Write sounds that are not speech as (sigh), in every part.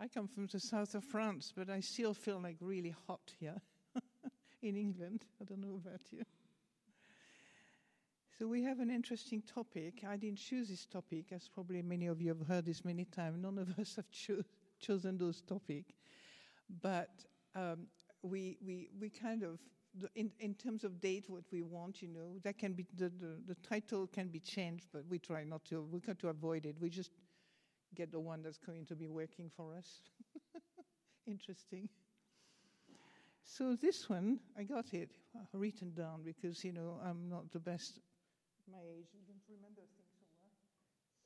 I come from the south of France, but I still feel like really hot here (laughs) in England. I don't know about you. So we have an interesting topic. I didn't choose this topic, as probably many of you have heard this many times. None of (laughs) us have cho- chosen those topic, but um, we we we kind of in in terms of date what we want, you know, that can be the, the, the title can be changed, but we try not to. We try to avoid it. We just get the one that's going to be working for us. (laughs) Interesting. So this one, I got it written down because you know I'm not the best my age. I don't remember things so well.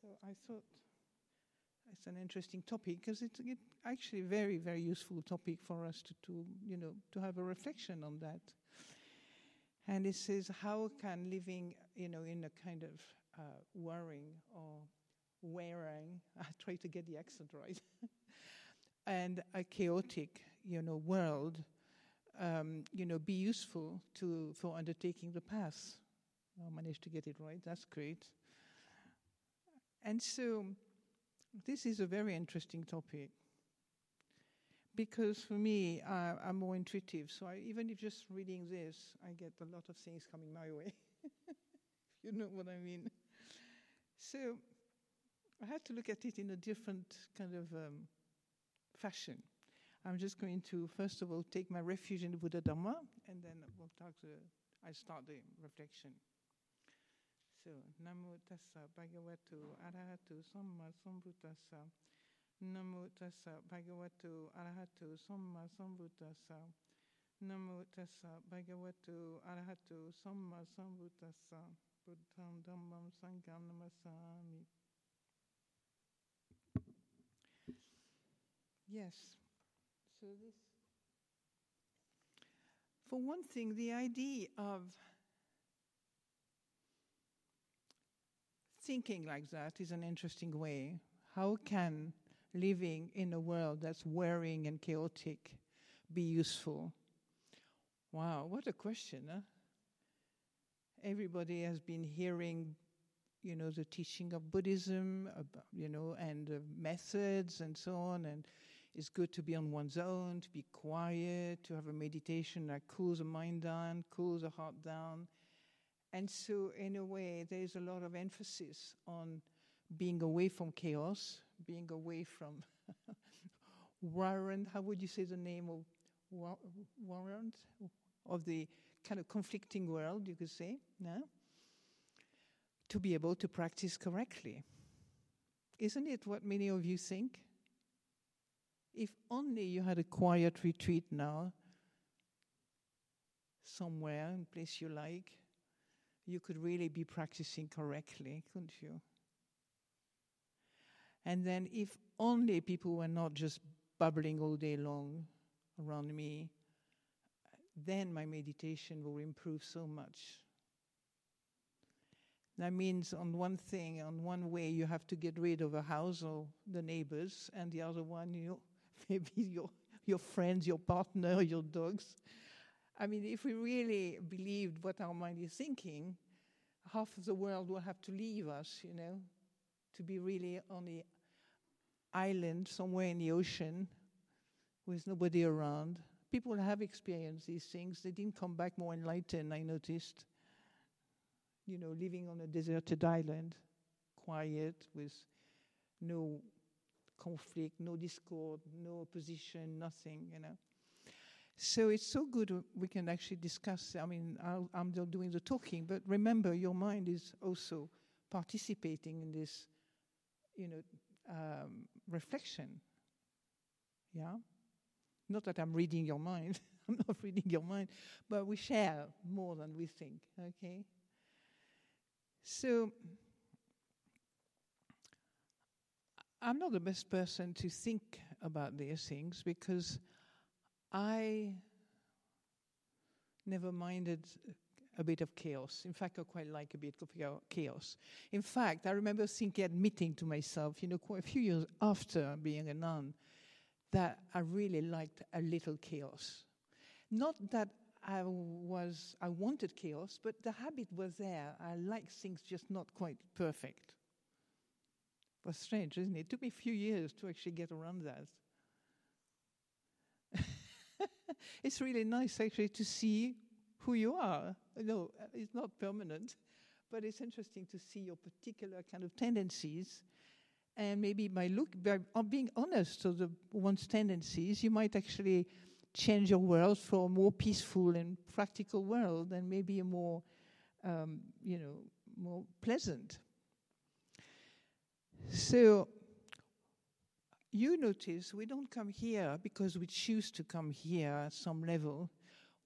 So I thought it's an interesting topic because it's it actually very, very useful topic for us to, to, you know, to have a reflection on that. And it says, how can living, you know, in a kind of uh, worrying or wearing, I try to get the accent right, (laughs) and a chaotic, you know, world, um, you know, be useful to for undertaking the path I managed to get it right. That's great. And so, this is a very interesting topic because for me, I, am more intuitive. So I, even if just reading this, I get a lot of things coming my way. (laughs) you know what I mean. So I had to look at it in a different kind of um, fashion. I'm just going to, first of all, take my refuge in the Buddha Dhamma, and then we'll talk. To, I start the reflection. So, Namo tassa bhagavato arahato samma sambuddhassa. Namo tassa bhagavato arahato samma sambuddhassa. Namo tassa bhagavato arahato samma sambuddhassa. Buddham dhammam sangham namasami. Yes. So this. For one thing, the idea of thinking like that is an interesting way. How can living in a world that's wearing and chaotic be useful? Wow, what a question, huh? Everybody has been hearing, you know, the teaching of Buddhism, about, you know, and uh, methods and so on, and it's good to be on one's own, to be quiet, to have a meditation that cools the mind down, cools the heart down and so, in a way, there's a lot of emphasis on being away from chaos, being away from (laughs) warrant. How would you say the name of warrant of the kind of conflicting world? You could say, no? To be able to practice correctly. Isn't it what many of you think? If only you had a quiet retreat now, somewhere, in place you like, you could really be practicing correctly, couldn't you? And then, if only people were not just bubbling all day long around me, then my meditation will improve so much. That means, on one thing, on one way, you have to get rid of a house or the neighbors, and the other one, you (laughs) maybe your your friends, your partner, (laughs) your dogs. I mean, if we really believed what our mind is thinking, half of the world will have to leave us, you know, to be really on the island somewhere in the ocean with nobody around. People have experienced these things. They didn't come back more enlightened, I noticed. You know, living on a deserted island, quiet, with no conflict, no discord, no opposition, nothing, you know. So it's so good we can actually discuss. I mean, i am doing the talking, but remember, your mind is also participating in this, you know, um, reflection. Yeah? Not that I'm reading your mind, (laughs) I'm not reading your mind, but we share more than we think, okay? So, I'm not the best person to think about these things because I never minded a bit of chaos. In fact, I quite like a bit of chaos. In fact, I remember thinking, admitting to myself, you know, quite a few years after being a nun, that I really liked a little chaos. Not that I was, I wanted chaos, but the habit was there. I liked things just not quite perfect. Was strange, isn't it? It took me a few years to actually get around that. (laughs) it's really nice actually to see who you are. No, it's not permanent, but it's interesting to see your particular kind of tendencies. And maybe by look, by being honest to the one's tendencies, you might actually change your world for a more peaceful and practical world, and maybe a more, um, you know, more pleasant. So you notice we don't come here because we choose to come here at some level.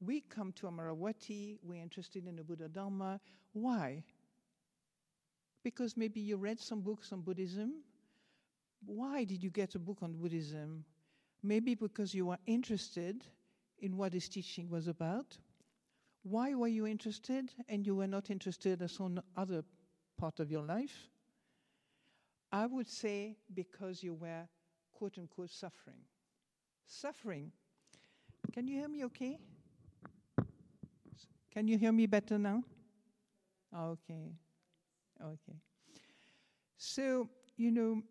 We come to Amaravati, we're interested in the Buddha Dharma. Why? Because maybe you read some books on Buddhism. Why did you get a book on Buddhism? Maybe because you were interested in what his teaching was about. Why were you interested and you were not interested in some other part of your life? I would say because you were quote unquote suffering. Suffering. Can you hear me okay? Can you hear me better now? Okay. Okay. So, you know,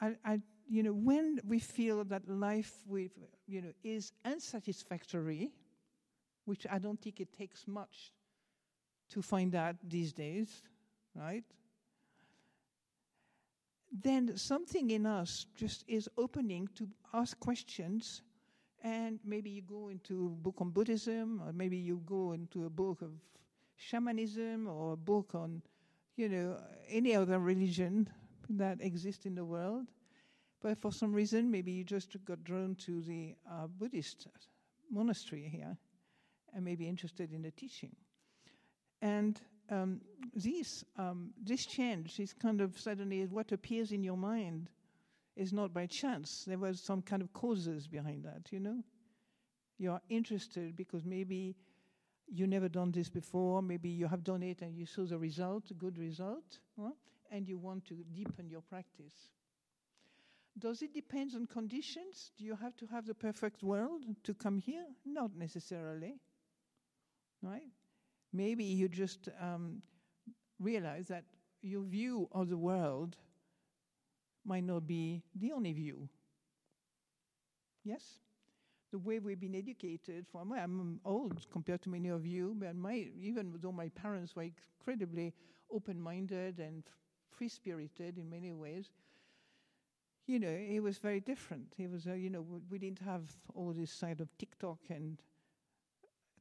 I, I, you know, when we feel that life with, you know, is unsatisfactory, which I don't think it takes much to find out these days, right? Then something in us just is opening to ask questions, and maybe you go into a book on Buddhism, or maybe you go into a book of shamanism, or a book on, you know, any other religion that exists in the world. But for some reason, maybe you just got drawn to the uh, Buddhist monastery here and maybe interested in the teaching. And um, this, um, this change is kind of suddenly what appears in your mind is not by chance. There was some kind of causes behind that, you know? You are interested because maybe you never done this before, maybe you have done it and you saw the result, a good result, huh? and you want to deepen your practice. Does it depend on conditions? Do you have to have the perfect world to come here? Not necessarily. Right? Maybe you just um, realize that your view of the world might not be the only view. Yes? The way we've been educated from, I'm old compared to many of you, but my, even though my parents were incredibly open minded and free spirited in many ways, you know, it was very different. It was, uh, you know, we didn't have all this side of TikTok and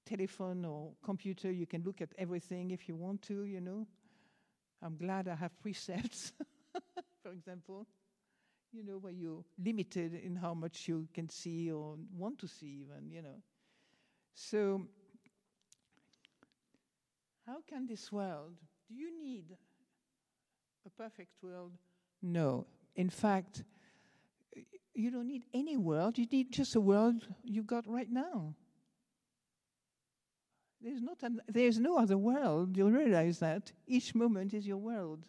telephone or computer. You can look at everything if you want to, you know. I'm glad I have precepts, (laughs) for example, you know, where you're limited in how much you can see or want to see, even, you know. So, how can this world, do you need a perfect world? No. In fact, you don't need any world, you need just a world you've got right now. There's, not an, there's no other world. You'll realize that. Each moment is your world.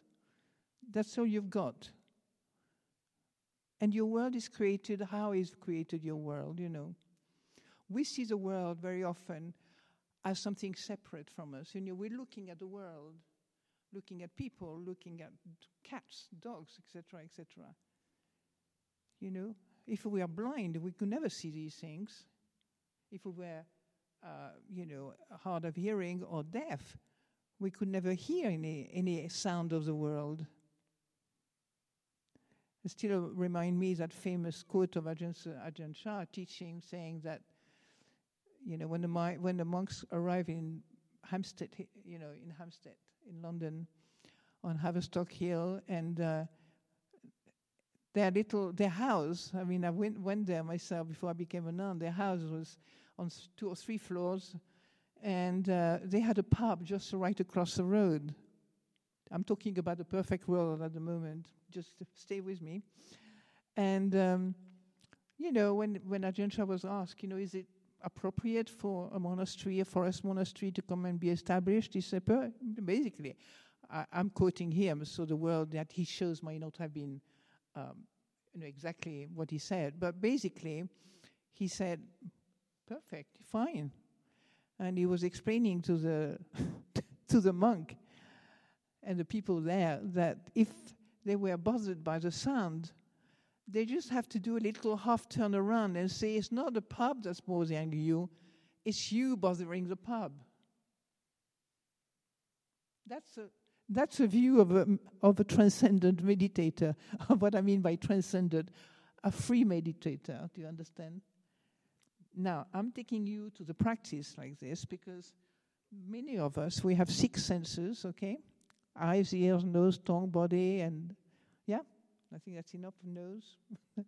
That's all you've got. And your world is created how is created your world, you know. We see the world very often as something separate from us. You know, we're looking at the world, looking at people, looking at cats, dogs, etc., etc. You know, if we are blind, we could never see these things. If we were uh, you know, hard of hearing or deaf, we could never hear any, any sound of the world. It still remind me that famous quote of Ajahn, Ajahn Chah teaching, saying that, you know, when the, when the monks arrive in Hampstead, you know, in Hampstead, in London, on Haverstock Hill, and uh, their little, their house, I mean, I went, went there myself before I became a nun, their house was on two or three floors, and uh, they had a pub just right across the road. I'm talking about the perfect world at the moment. Just stay with me. And um, you know, when when Chah was asked, you know, is it appropriate for a monastery, a forest monastery, to come and be established? He said, basically, I, am quoting him, so the world that he shows might not have been, um, you know, exactly what he said, but basically, he said perfect, fine. And he was explaining to the (laughs) to the monk and the people there that if they were bothered by the sound, they just have to do a little half turn around and say it's not the pub that's bothering you, it's you bothering the pub. That's a, that's a view of a, of a transcendent meditator, of (laughs) what I mean by transcendent, a free meditator. Do you understand? Now, I'm taking you to the practice like this because many of us, we have six senses, okay? Eyes, ears, nose, tongue, body, and yeah, I think that's enough nose. (laughs)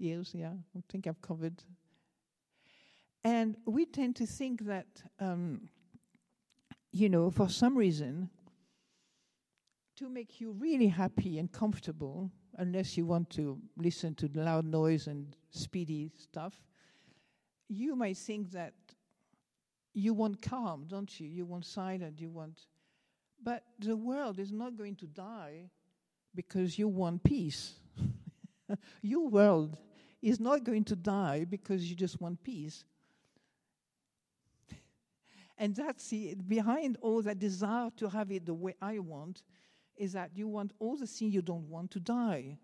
ears, yeah, I think I've covered. And we tend to think that, um, you know, for some reason, to make you really happy and comfortable, unless you want to listen to loud noise and speedy stuff, you might think that you want calm, don't you? You want silence, you want. But the world is not going to die because you want peace. (laughs) Your world is not going to die because you just want peace. (laughs) and that's the, behind all that desire to have it the way I want, is that you want all the things you don't want to die,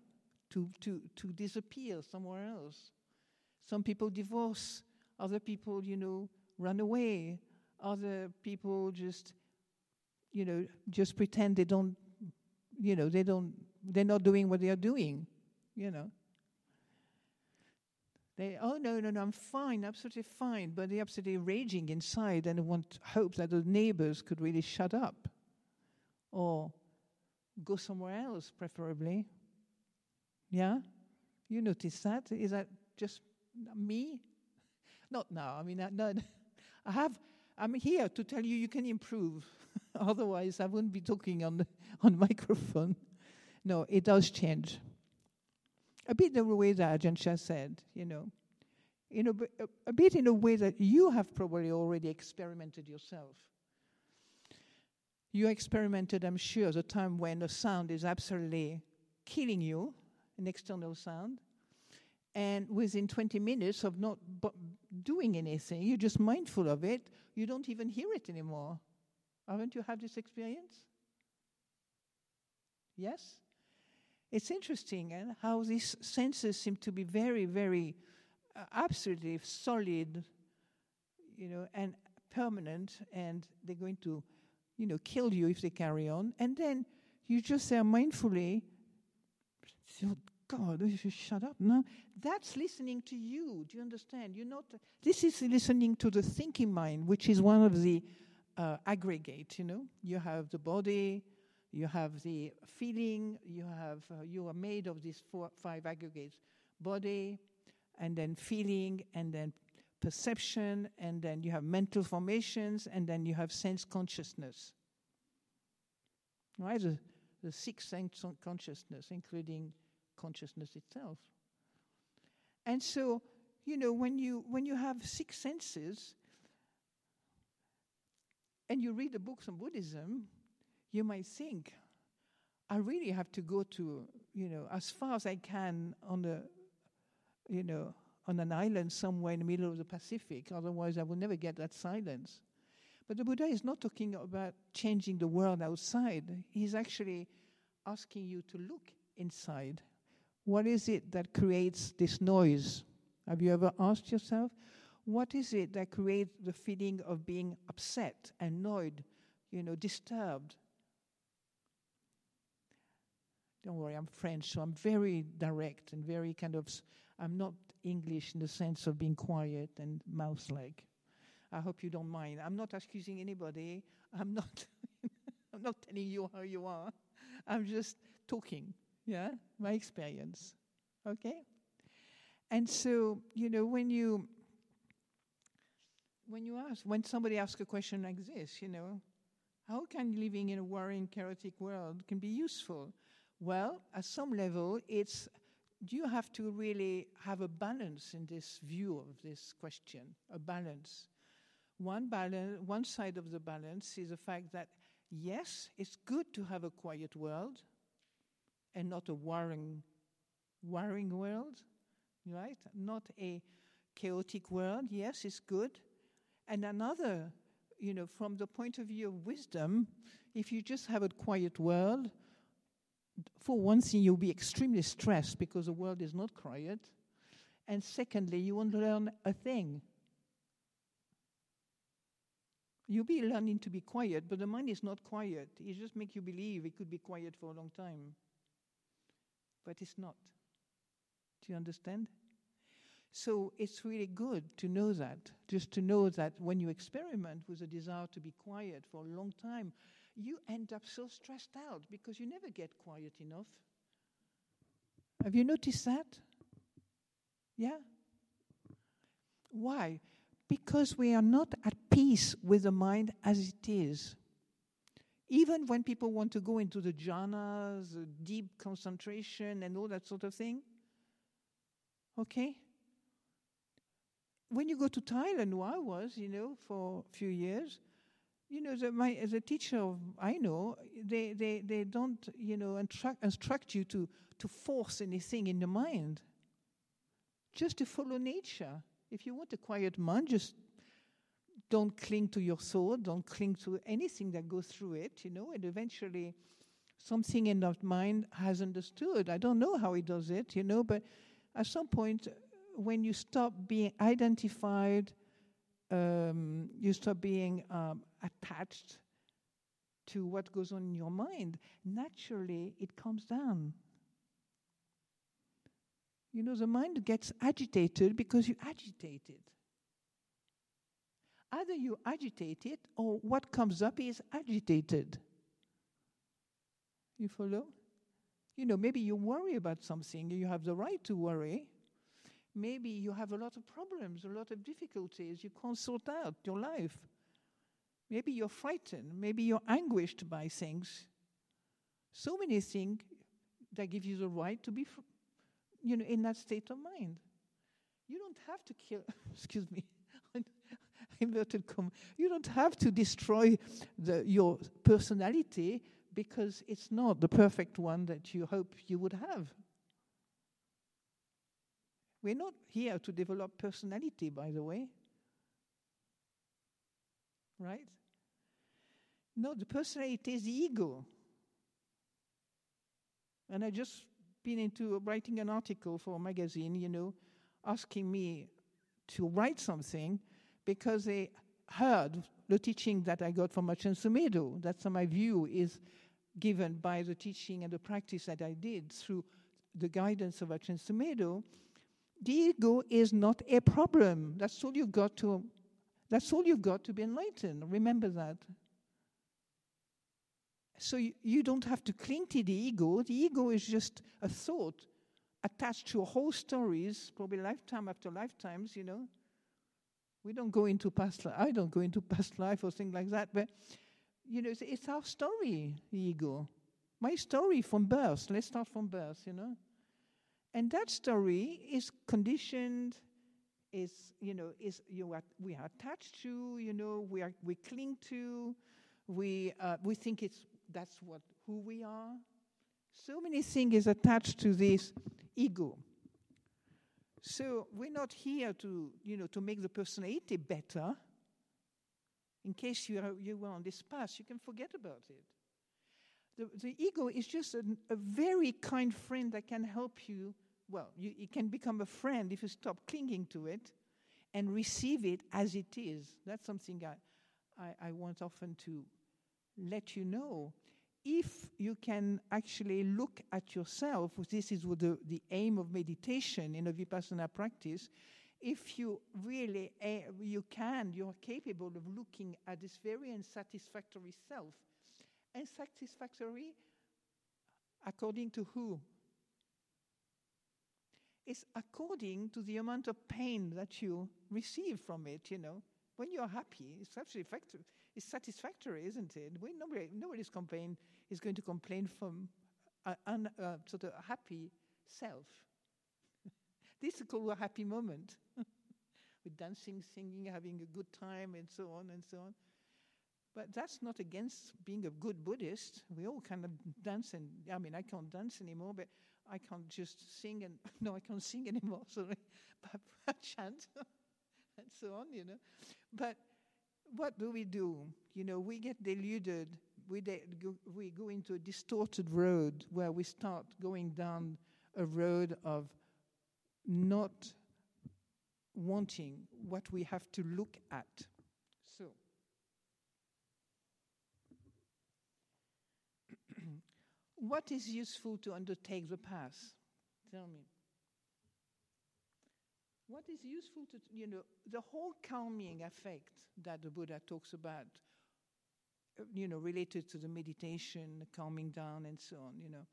to, to, to disappear somewhere else. Some people divorce, other people, you know, run away. Other people just, you know, just pretend they don't, you know, they don't, they're not doing what they are doing, you know. They, oh no, no, no, I'm fine, absolutely fine, but they're absolutely raging inside and want hope that the neighbors could really shut up or go somewhere else, preferably. Yeah? You notice that? Is that just me? Not now. I mean, I, no, (laughs) I have. I'm here to tell you you can improve. (laughs) Otherwise, I wouldn't be talking on (laughs) on microphone. No, it does change. A bit in the way that Ajahn said, you know, in a, a, a bit in a way that you have probably already experimented yourself. You experimented, I'm sure, the time when a sound is absolutely killing you, an external sound, and within 20 minutes of not doing anything, you're just mindful of it, you don't even hear it anymore. Haven't you had this experience? Yes? It's interesting eh, how these senses seem to be very, very uh, absolutely solid, you know, and permanent, and they're going to, you know, kill you if they carry on. And then you just say mindfully, God, you shut up. No, that's listening to you. Do you understand? You're not. This is listening to the thinking mind, which is one of the uh. You know, you have the body, you have the feeling, you have uh, you are made of these four, five aggregates: body, and then feeling, and then perception, and then you have mental formations, and then you have sense consciousness. Right, the, the six sense consciousness, including consciousness itself. And so, you know, when you when you have six senses and you read the books on Buddhism, you might think, I really have to go to, you know, as far as I can on the, you know, on an island somewhere in the middle of the Pacific. Otherwise, I will never get that silence. But the Buddha is not talking about changing the world outside. He's actually asking you to look inside what is it that creates this noise? Have you ever asked yourself? What is it that creates the feeling of being upset, annoyed, you know, disturbed? Don't worry, I'm French, so I'm very direct and very kind of. I'm not English in the sense of being quiet and mouse like. I hope you don't mind. I'm not accusing anybody. I'm not. (laughs) I'm not telling you how you are. I'm just talking yeah, my experience. Okay? And so, you know, when you when you ask when somebody asks a question like this, you know, how can living in a worrying, chaotic world can be useful? Well, at some level, it's you have to really have a balance in this view of this question, a balance. One balance, one side of the balance is the fact that yes, it's good to have a quiet world, and not a worrying, worrying world, right? Not a chaotic world. Yes, it's good. And another, you know, from the point of view of wisdom, if you just have a quiet world, for one thing, you'll be extremely stressed because the world is not quiet. And secondly, you won't learn a thing. You'll be learning to be quiet, but the mind is not quiet. It just makes you believe it could be quiet for a long time. But it's not. Do you understand? So it's really good to know that, just to know that when you experiment with a desire to be quiet for a long time, you end up so stressed out because you never get quiet enough. Have you noticed that? Yeah? Why? Because we are not at peace with the mind as it is. Even when people want to go into the jhanas, deep concentration, and all that sort of thing, okay? When you go to Thailand, where I was, you know, for a few years, you know, the, my, as a teacher I know, they, they, they don't, you know, instruct, instruct you to, to force anything in the mind, just to follow nature. If you want a quiet mind, just don't cling to your thought, don't cling to anything that goes through it, you know, and eventually something in that mind has understood. I don't know how he does it, you know, but at some point, when you stop being identified, um, you stop being um, attached to what goes on in your mind, naturally it comes down. You know, the mind gets agitated because you agitate it. Either you agitate it or what comes up is agitated. You follow? You know, maybe you worry about something, you have the right to worry. Maybe you have a lot of problems, a lot of difficulties, you can't sort out your life. Maybe you're frightened, maybe you're anguished by things. So many things that give you the right to be, you know, in that state of mind. You don't have to kill, (laughs) excuse me, inverted comma. You don't have to destroy the, your personality because it's not the perfect one that you hope you would have. We're not here to develop personality, by the way. Right? No, the personality is the ego. And I just been into writing an article for a magazine, you know, asking me to write something because they heard the teaching that I got from Ajahn Sumedho. That's my view is given by the teaching and the practice that I did through the guidance of Ajahn Sumedho. The ego is not a problem. That's all you've got to that's all you've got to be enlightened. Remember that. So you, you don't have to cling to the ego. The ego is just a thought attached to whole stories, probably lifetime after lifetimes, you know. We don't go into past life. I don't go into (laughs) past life or things like that. But, you know, it's, it's our story, the ego. My story from birth. Let's start from birth, you know. And that story is conditioned, is, you know, is you are, we are attached to, you know, we, are, we cling to, we, uh, we think it's, that's what, who we are. So many things is attached to this ego. So we're not here to, you know, to make the personality better. In case you, are, you were on this path, you can forget about it. The, the ego is just a, a very kind friend that can help you. Well, you, it can become a friend if you stop clinging to it and receive it as it is. That's something I, I, I want often to let you know if you can actually look at yourself, this is the, the aim of meditation in a vipassana practice, if you really, uh, you can, you're capable of looking at this very unsatisfactory self. Unsatisfactory according to who? It's according to the amount of pain that you receive from it, you know. When you're happy, it's satisfactory, it's satisfactory isn't it? We, nobody, nobody's complain, is going to complain from a, a sort of happy self. (laughs) this is called a happy moment. (laughs) With dancing, singing, having a good time, and so on and so on. But that's not against being a good Buddhist. We all kind of dance, and I mean, I can't dance anymore, but I can't just sing and (laughs) no, I can't sing anymore. Sorry, but chant and so on, you know. But what do we do? You know, we get deluded we, de- go, we go into a distorted road where we start going down a road of not wanting what we have to look at. So, (clears throat) what is useful to undertake the path? Tell me. What is useful to, you know, the whole calming effect that the Buddha talks about, uh, you know, related to the meditation, calming down, and so on, you know.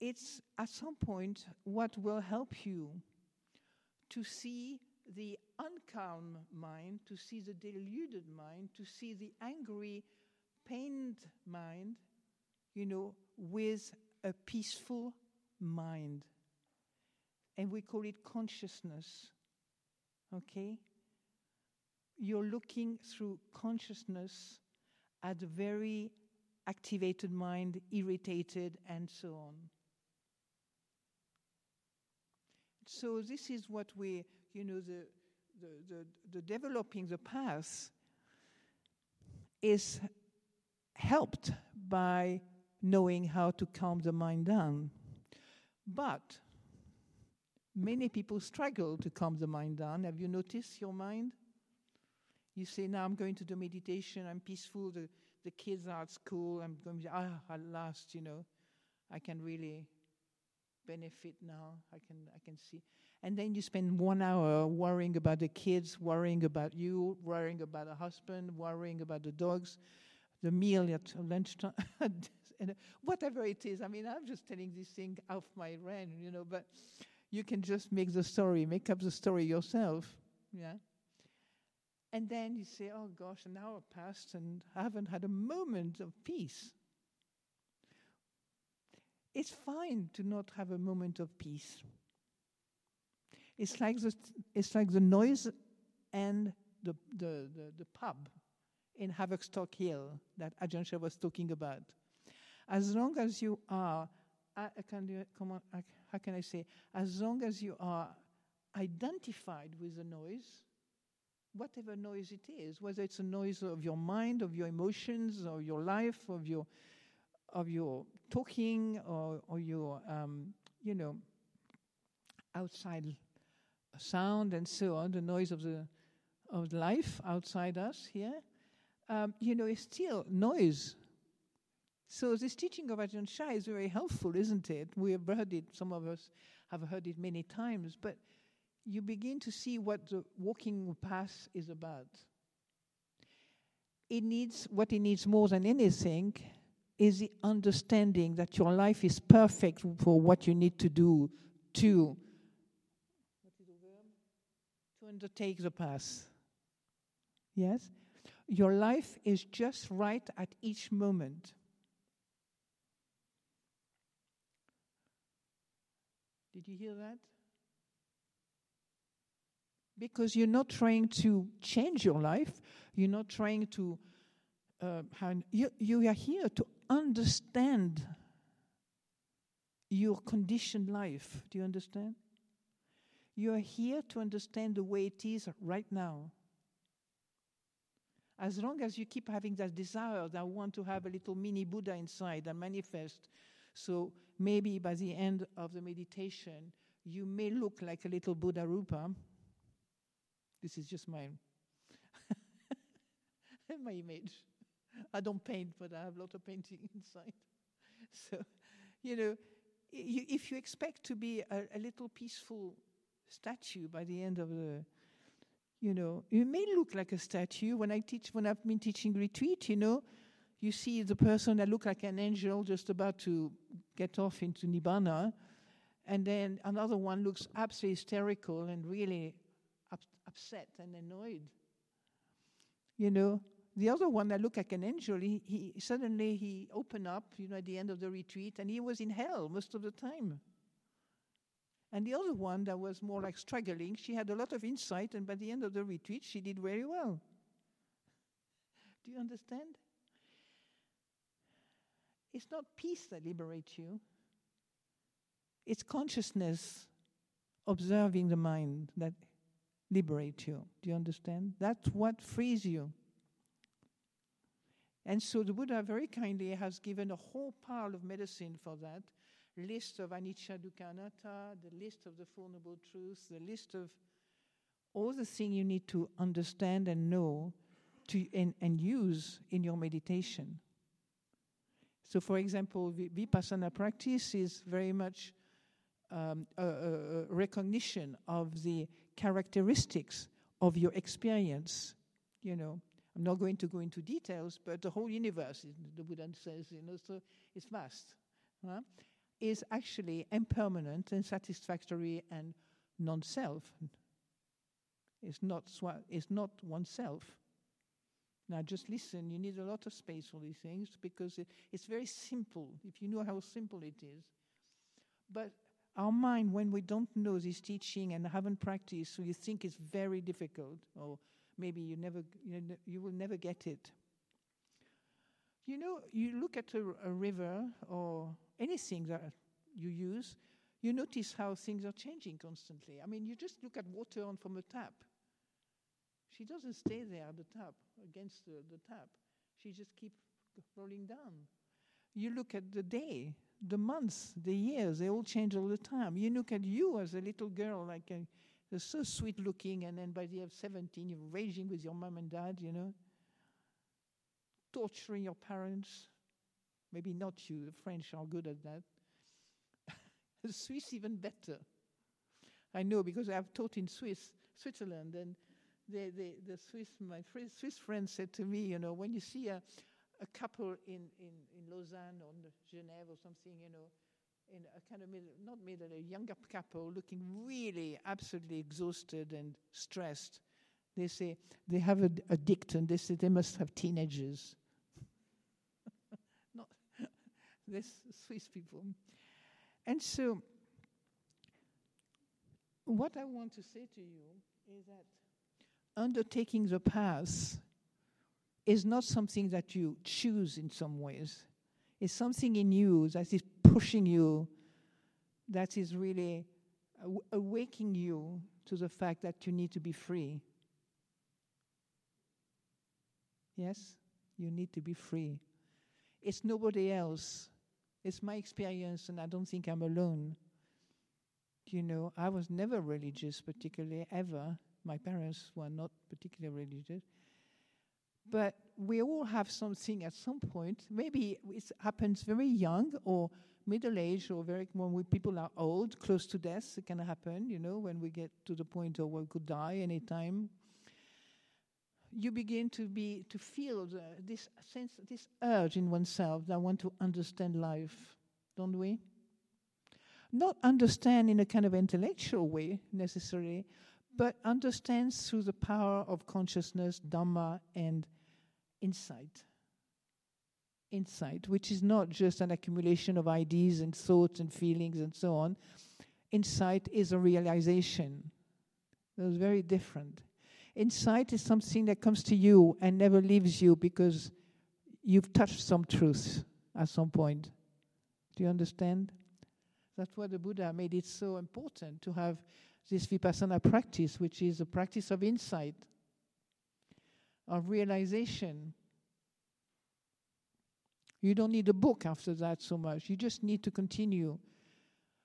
It's at some point what will help you to see the uncalm mind, to see the deluded mind, to see the angry, pained mind, you know, with a peaceful mind and we call it consciousness. Okay? You're looking through consciousness at a very activated mind, irritated, and so on. So, this is what we, you know, the, the, the, the developing the path is helped by knowing how to calm the mind down. But Many people struggle to calm the mind down. Have you noticed your mind? You say, now I'm going to do meditation, I'm peaceful, the, the kids are at school, I'm going to, ah, at last, you know, I can really benefit now. I can, I can see. And then you spend one hour worrying about the kids, worrying about you, worrying about the husband, worrying about the dogs, the meal at lunchtime, (laughs) whatever it is. I mean, I'm just telling this thing off my brain, you know, but you can just make the story, make up the story yourself. Yeah. And then you say, oh gosh, an hour passed and I haven't had a moment of peace. It's fine to not have a moment of peace. It's like the, it's like the noise and the, the, the, the pub in Haverstock Hill that Ajahn was talking about. As long as you are, I, I can do it, come on, I, how can I say, as long as you are identified with the noise, whatever noise it is, whether it's a noise of your mind, of your emotions, or your life, of your of your talking, or, or your um, you know outside sound and so on, the noise of the of life outside us here, um, you know, it's still noise. So this teaching of Ajahn Chah is very helpful, isn't it? We have heard it, some of us have heard it many times, but you begin to see what the walking path is about. It needs what it needs more than anything is the understanding that your life is perfect for what you need to do to to undertake the path. Yes? Your life is just right at each moment. Did you hear that? Because you're not trying to change your life, you're not trying to. Uh, you, you are here to understand your conditioned life. Do you understand? You are here to understand the way it is right now. As long as you keep having that desire that I want to have a little mini Buddha inside and manifest, so maybe by the end of the meditation, you may look like a little Buddha Rupa. This is just my (laughs) my image. I don't paint, but I have a lot of painting (laughs) inside. So, you know, if you expect to be a, a little peaceful statue by the end of the you know, you may look like a statue. When I teach, when I've been teaching retreat, you know, you see the person that look like an angel just about to get off into nibbana, and then another one looks absolutely hysterical and really up, upset and annoyed. You know, the other one that looked like an angel, he, he suddenly he opened up, you know, at the end of the retreat, and he was in hell most of the time. And the other one that was more like struggling, she had a lot of insight, and by the end of the retreat, she did very well. Do you understand? It's not peace that liberates you, it's consciousness observing the mind that liberates you. Do you understand? That's what frees you. And so the Buddha very kindly has given a whole pile of medicine for that list of anicca dukkha the list of the Four Noble Truths, the list of all the things you need to understand and know to, and, and use in your meditation. So, for example, vipassana practice is very much um, a, a, recognition of the characteristics of your experience. You know, I'm not going to go into details, but the whole universe, the Buddha says, you know, so it's vast, huh? is actually impermanent and satisfactory and non-self. It's not, swa- it's not oneself. Now, just listen. You need a lot of space for these things because it, it's very simple, if you know how simple it is. But our mind, when we don't know this teaching and haven't practiced, so you think it's very difficult, or maybe you never, you, know, you will never get it. You know, you look at a, a river or anything that you use, you notice how things are changing constantly. I mean, you just look at water on from a tap. She doesn't stay there at the tap, against the, the tap. She just keeps rolling down. You look at the day, the months, the years, they all change all the time. You look at you as a little girl, like a, you're so sweet looking, and then by the age of 17, you're raging with your mom and dad, you know, torturing your parents. Maybe not you, the French are good at that. the (laughs) Swiss, even better. I know because I've taught in Swiss, Switzerland, and the, the, the Swiss, my Swiss friend said to me, you know, when you see a, a couple in, in, in Lausanne or Geneva or something, you know, in a kind of middle, not middle, a younger couple looking really absolutely exhausted and stressed. They say they have a, a dictum. They say they must have teenagers. (laughs) not (laughs) this Swiss people. And so, what I want to say to you is that undertaking the path is not something that you choose in some ways. It's something in you that is pushing you, that is really aw- awakening you to the fact that you need to be free. Yes? You need to be free. It's nobody else. It's my experience, and I don't think I'm alone. You know, I was never religious, particularly ever. My parents were not particularly religious. But we all have something at some point. Maybe it happens very young or middle age or very when people are old, close to death. It can happen, you know, when we get to the point of we could die anytime. You begin to be to feel the, this sense, this urge in oneself that I want to understand life, don't we? Not understand in a kind of intellectual way necessarily, but understands through the power of consciousness, Dhamma, and insight. Insight, which is not just an accumulation of ideas and thoughts and feelings and so on. Insight is a realization. It's very different. Insight is something that comes to you and never leaves you because you've touched some truth at some point. Do you understand? That's why the Buddha made it so important to have this vipassana practice, which is a practice of insight, of realization. You don't need a book after that so much. You just need to continue.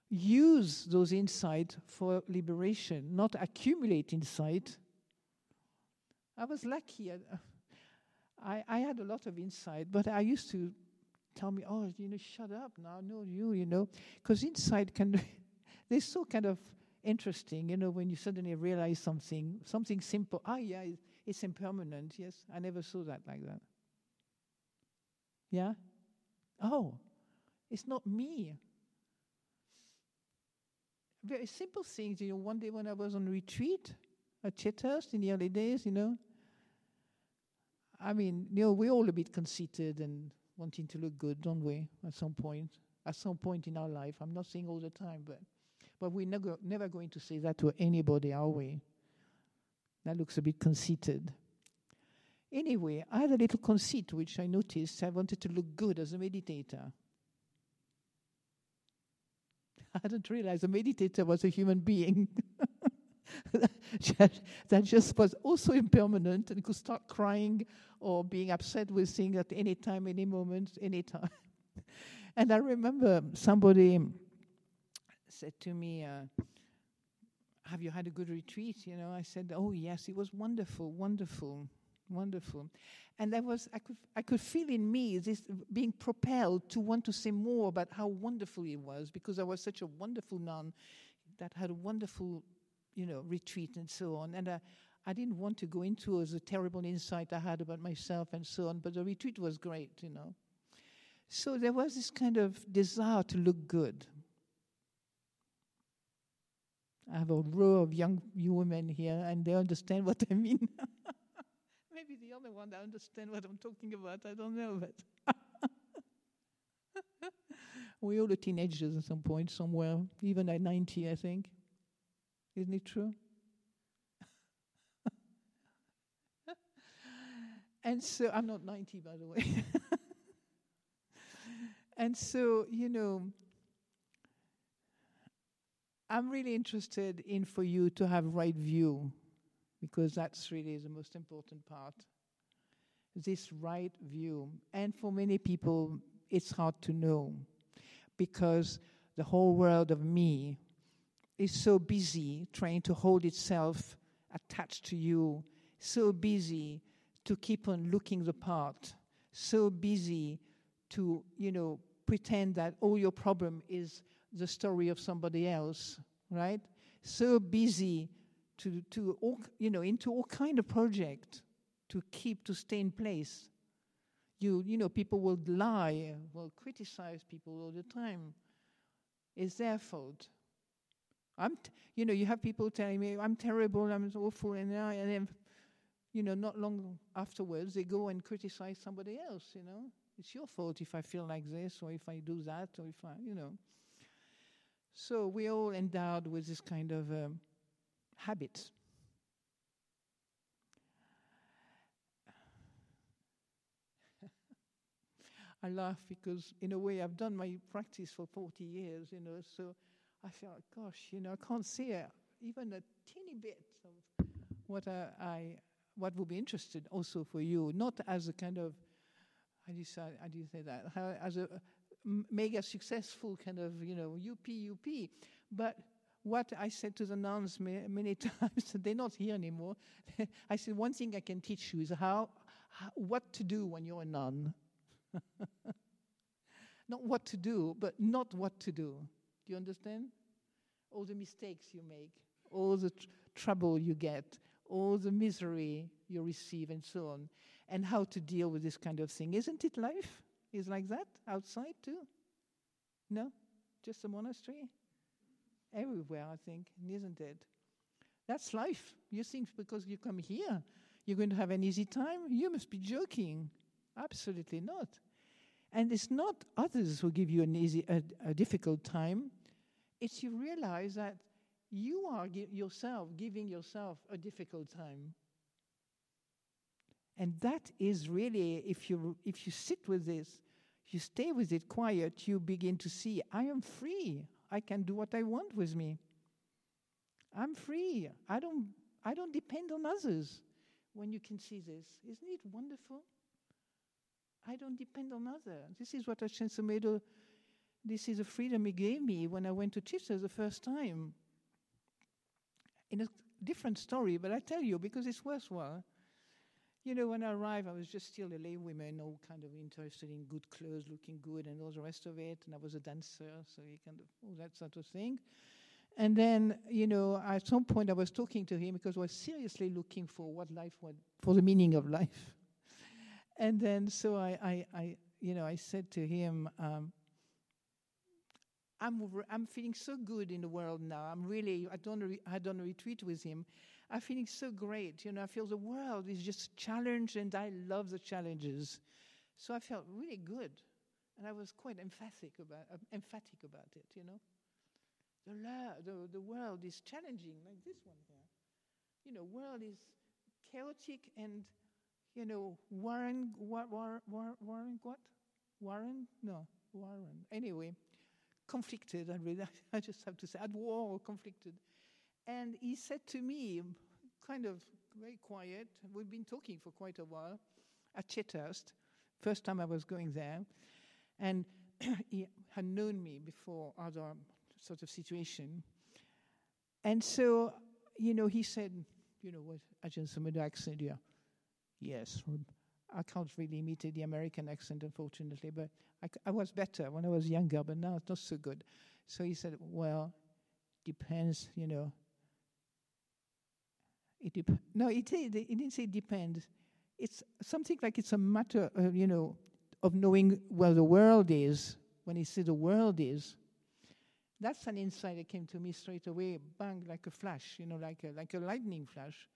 Use those insights for liberation, not accumulate insight. I was lucky. I, I had a lot of insight, but I used to tell me, oh, you know, shut up now, no, you, you know, because insight can, (laughs) they're so kind of interesting, you know, when you suddenly realize something, something simple. Ah, yeah, it's impermanent. Yes, I never saw that like that. Yeah? Oh, it's not me. Very simple things. You know, one day when I was on retreat at Chithurst in the early days, you know, I mean, you know, we're all a bit conceited and wanting to look good, don't we, at some point? At some point in our life. I'm not saying all the time, but but we're never, never going to say that to anybody, are we? That looks a bit conceited. Anyway, I had a little conceit which I noticed. I wanted to look good as a meditator. (laughs) I hadn't realize a meditator was a human being. (laughs) that just was also impermanent and could start crying or being upset with things at any time, any moment, any time. (laughs) and I remember somebody said to me, uh, have you had a good retreat? You know, I said, oh yes, it was wonderful, wonderful, wonderful. And there was, I could, I could feel in me this being propelled to want to say more about how wonderful it was because I was such a wonderful nun that had a wonderful, you know, retreat and so on. And I, I didn't want to go into as a terrible insight I had about myself and so on, but the retreat was great, you know. So there was this kind of desire to look good. I have a row of young women here, and they understand what I mean. (laughs) Maybe the other one that understand what I'm talking about. I don't know, but (laughs) we all are teenagers at some point, somewhere, even at 90, I think. Isn't it true? (laughs) and so I'm not 90, by the way. and so, you know, I'm really interested in for you to have right view because that's really the most important part. This right view. And for many people, it's hard to know because the whole world of me is so busy trying to hold itself attached to you, so busy to keep on looking the part, so busy to, you know, pretend that all your problem is the story of somebody else, right? So busy to, to all, you know, into all kind of project to keep, to stay in place. You, you know, people will lie, will criticize people all the time. It's their fault. I'm, t- you know, you have people telling me I'm terrible, I'm awful, and, I, and then, you know, not long afterwards they go and criticize somebody else. You know, it's your fault if I feel like this, or if I do that, or if I, you know. So we're all endowed with this kind of um, habit. (laughs) I laugh because, in a way, I've done my practice for 40 years, you know, so I felt, gosh, you know, I can't see even a teeny bit of what I, I, what would be interested also for you, not as a kind of, how do you say, how do you say that, how, as a, mega successful kind of, you know, UP, UP. But what I said to the nuns ma- many (laughs) times, they're not here anymore. (laughs) I said, one thing I can teach you is how, how what to do when you're a nun. (laughs) not what to do, but not what to do. Do you understand? All the mistakes you make, all the tr- trouble you get, all the misery you receive, and so on, and how to deal with this kind of thing. Isn't it life? Is like that outside too? No? Just a monastery? Everywhere, I think, isn't it? That's life. You think because you come here, you're going to have an easy time? You must be joking. Absolutely not. And it's not others who give you an easy, a, a difficult time. It's you realize that you are gi- yourself giving yourself a difficult time. And that is really, if you, if you sit with this, you stay with it quiet, you begin to see, I am free. I can do what I want with me. I'm free. I don't, I don't depend on others when you can see this. Isn't it wonderful? I don't depend on others. This is what Ajahn Sumedho, this is a freedom he gave me when I went to Chitta the first time. In a different story, but I tell you because it's worthwhile. You know, when I arrived, I was just still a lay woman, all kind of interested in good clothes, looking good, and all the rest of it. And I was a dancer, so you kind of all that sort of thing. And then, you know, at some point I was talking to him because I was seriously looking for what life was, for the meaning of life. and then, so I, I, I, you know, I said to him, um, I'm, I'm feeling so good in the world now. I'm really, I don't, re- I done a retreat with him. I'm feeling so great. You know, I feel the world is just challenged, and I love the challenges. So I felt really good. And I was quite emphatic about, uh, emphatic about it, you know. The, la- the, the world is challenging, like this one here. You know, world is chaotic and, you know, Warren, war, war, war, Warren, what? Warren? No, Warren. Anyway, conflicted. I, really, (laughs) I just have to say, at war or conflicted. And he said to me, kind of very quiet, we've been talking for quite a while at Chithurst, first time I was going there. And (clears throat) he had known me before other sort of situation. And so, you know, he said, you know, what Ajahn Sumedho accent, yeah. Yes, I can't really imitate the American accent, unfortunately, but I, I was better when I was younger, but now it's not so good. So he said, well, depends, you know. It dep- no, it, it didn't say depends. It's something like it's a matter, uh, you know, of knowing where the world is. When he said the world is, that's an insight that came to me straight away, bang, like a flash, you know, like a, like a lightning flash.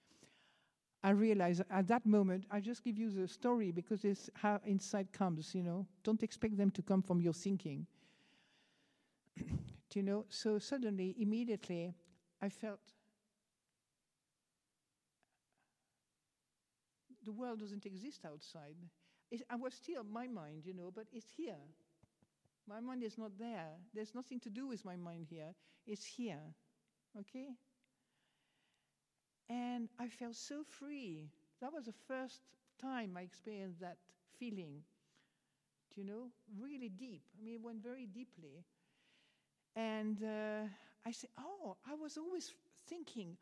I realized at that moment, I just give you the story because it's how insight comes, you know. Don't expect them to come from your thinking. (clears throat) Do you know? So suddenly, immediately, I felt the world doesn't exist outside. It, I was still my mind, you know, but it's here. My mind is not there. There's nothing to do with my mind here. It's here. Okay? And I felt so free. That was the first time I experienced that feeling. You know? Really deep. I mean, it went very deeply. And uh, I said, Oh, I was always thinking,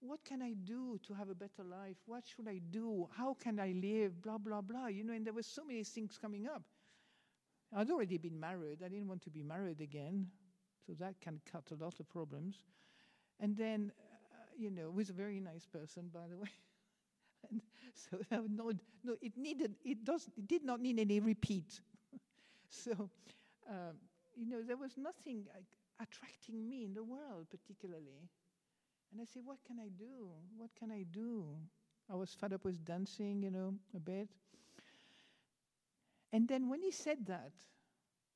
what can I do to have a better life? What should I do? How can I live? Blah, blah, blah. You know, and there were so many things coming up. I'd already been married. I didn't want to be married again. So that can cut a lot of problems. And then you know, was a very nice person, by the way. (laughs) and so (laughs) uh, no, no, it needed, it does, it did not need any repeat. (laughs) so, um, you know, there was nothing uh, attracting me in the world particularly. And I said, what can I do? What can I do? I was fed up with dancing, you know, a bit. And then when he said that,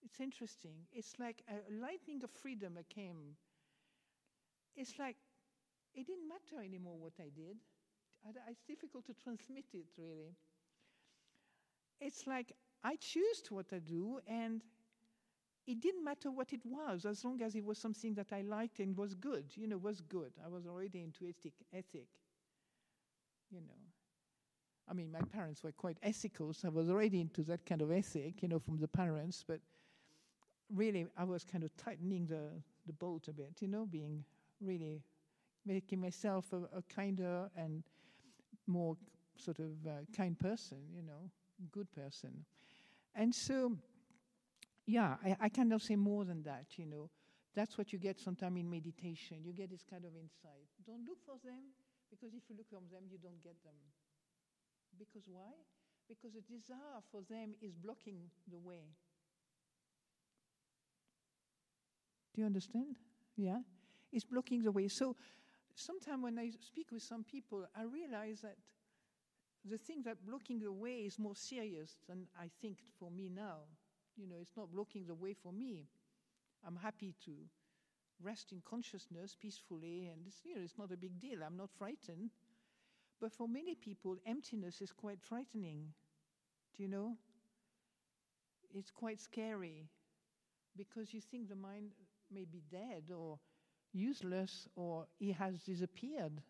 it's interesting. It's like a lightning of freedom came. It's like it didn't matter anymore what I did. It's difficult to transmit it, really. It's like I choose what I do, and it didn't matter what it was, as long as it was something that I liked and was good. You know, was good. I was already into ethic. ethic. You know, I mean, my parents were quite ethical, so I was already into that kind of ethic. You know, from the parents, but really, I was kind of tightening the the bolt a bit. You know, being really making myself a, a kinder and more sort of uh, kind person, you know, good person. And so, yeah, I, I cannot say more than that, you know. That's what you get sometimes in meditation. You get this kind of insight. Don't look for them, because if you look for them, you don't get them. Because why? Because the desire for them is blocking the way. Do you understand? Yeah? It's blocking the way. So sometimes when I speak with some people, I realize that the thing that blocking the way is more serious than I think for me now. You know, it's not blocking the way for me. I'm happy to rest in consciousness peacefully, and it's, you know, it's not a big deal. I'm not frightened. But for many people, emptiness is quite frightening. Do you know? It's quite scary because you think the mind may be dead or useless or he has disappeared.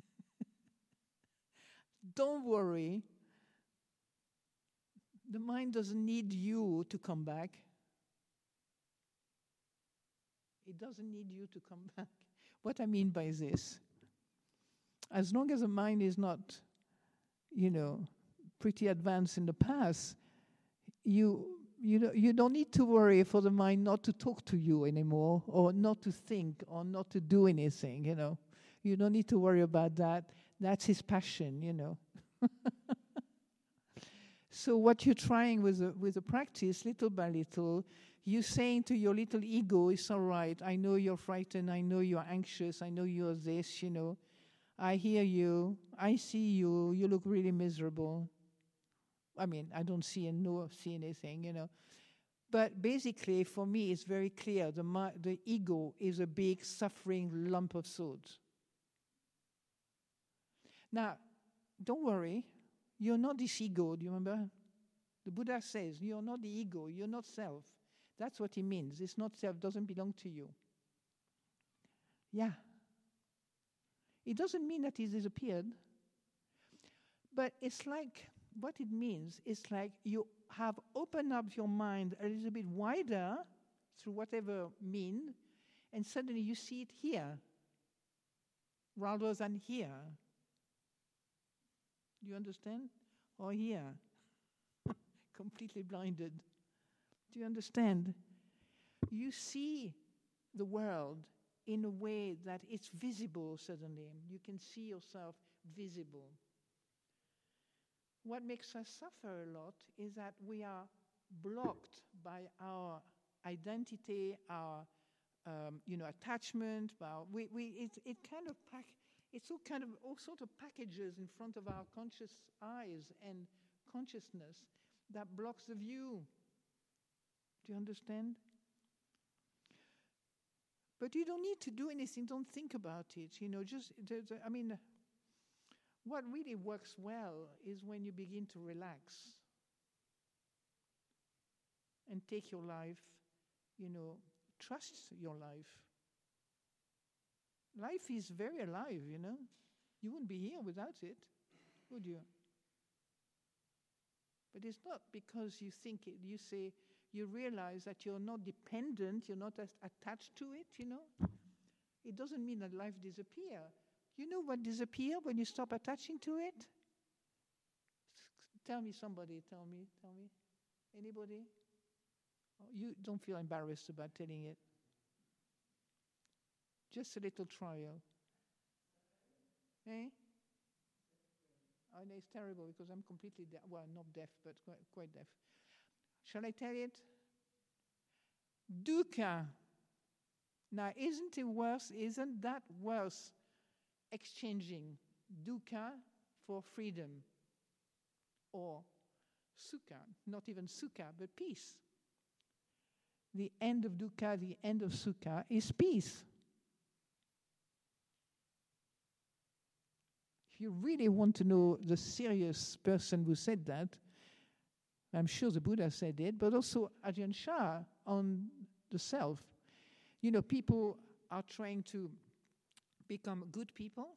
(laughs) Don't worry. The mind doesn't need you to come back. It doesn't need you to come (laughs) back. What I mean by this, as long as the mind is not, you know, pretty advanced in the past, you you, don't, you don't need to worry for the mind not to talk to you anymore or not to think or not to do anything, you know. You don't need to worry about that. That's his passion, you know. (laughs) so what you're trying with the, with the practice, little by little, you saying to your little ego, it's all right. I know you're frightened. I know you're anxious. I know you're this, you know. I hear you. I see you. You look really miserable. I mean, I don't see and know see anything, you know. But basically, for me, it's very clear the, the ego is a big suffering lump of salt. Now, don't worry, you're not this ego, do you remember? The Buddha says, You're not the ego, you're not self. That's what he means. It's not self, doesn't belong to you. Yeah. It doesn't mean that he disappeared, but it's like what it means is like you have opened up your mind a little bit wider through whatever mean, and suddenly you see it here rather than here. Do you understand? Or here, (laughs) completely blinded. Do you understand? You see the world in a way that it's visible suddenly. You can see yourself visible. What makes us suffer a lot is that we are blocked by our identity, our um, you know attachment. Our, we, we, it, it kind of pack, it's all kind of all sort of packages in front of our conscious eyes and consciousness that blocks the view. Do you understand? But you don't need to do anything. Don't think about it. You know, just I mean, what really works well is when you begin to relax and take your life. You know, trust your life. Life is very alive. You know, you wouldn't be here without it, would you? But it's not because you think it. You say you realize that you're not dependent, you're not attached to it, you know. It doesn't mean that life disappears. You know what disappears when you stop attaching to it? Tell me somebody, tell me, tell me. Anybody? Oh, you don't feel embarrassed about telling it. Just a little trial. Eh? Oh, no, it's terrible because I'm completely deaf. Well, not deaf, but quite, quite deaf. Shall I tell it? Dukkha. Now, isn't it worse? Isn't that worse? Exchanging dukkha for freedom or sukha, not even sukha, but peace. The end of dukkha, the end of sukha is peace. If you really want to know the serious person who said that, I'm sure the Buddha said it, but also Ajahn Chah on the self. You know, people are trying to become good people,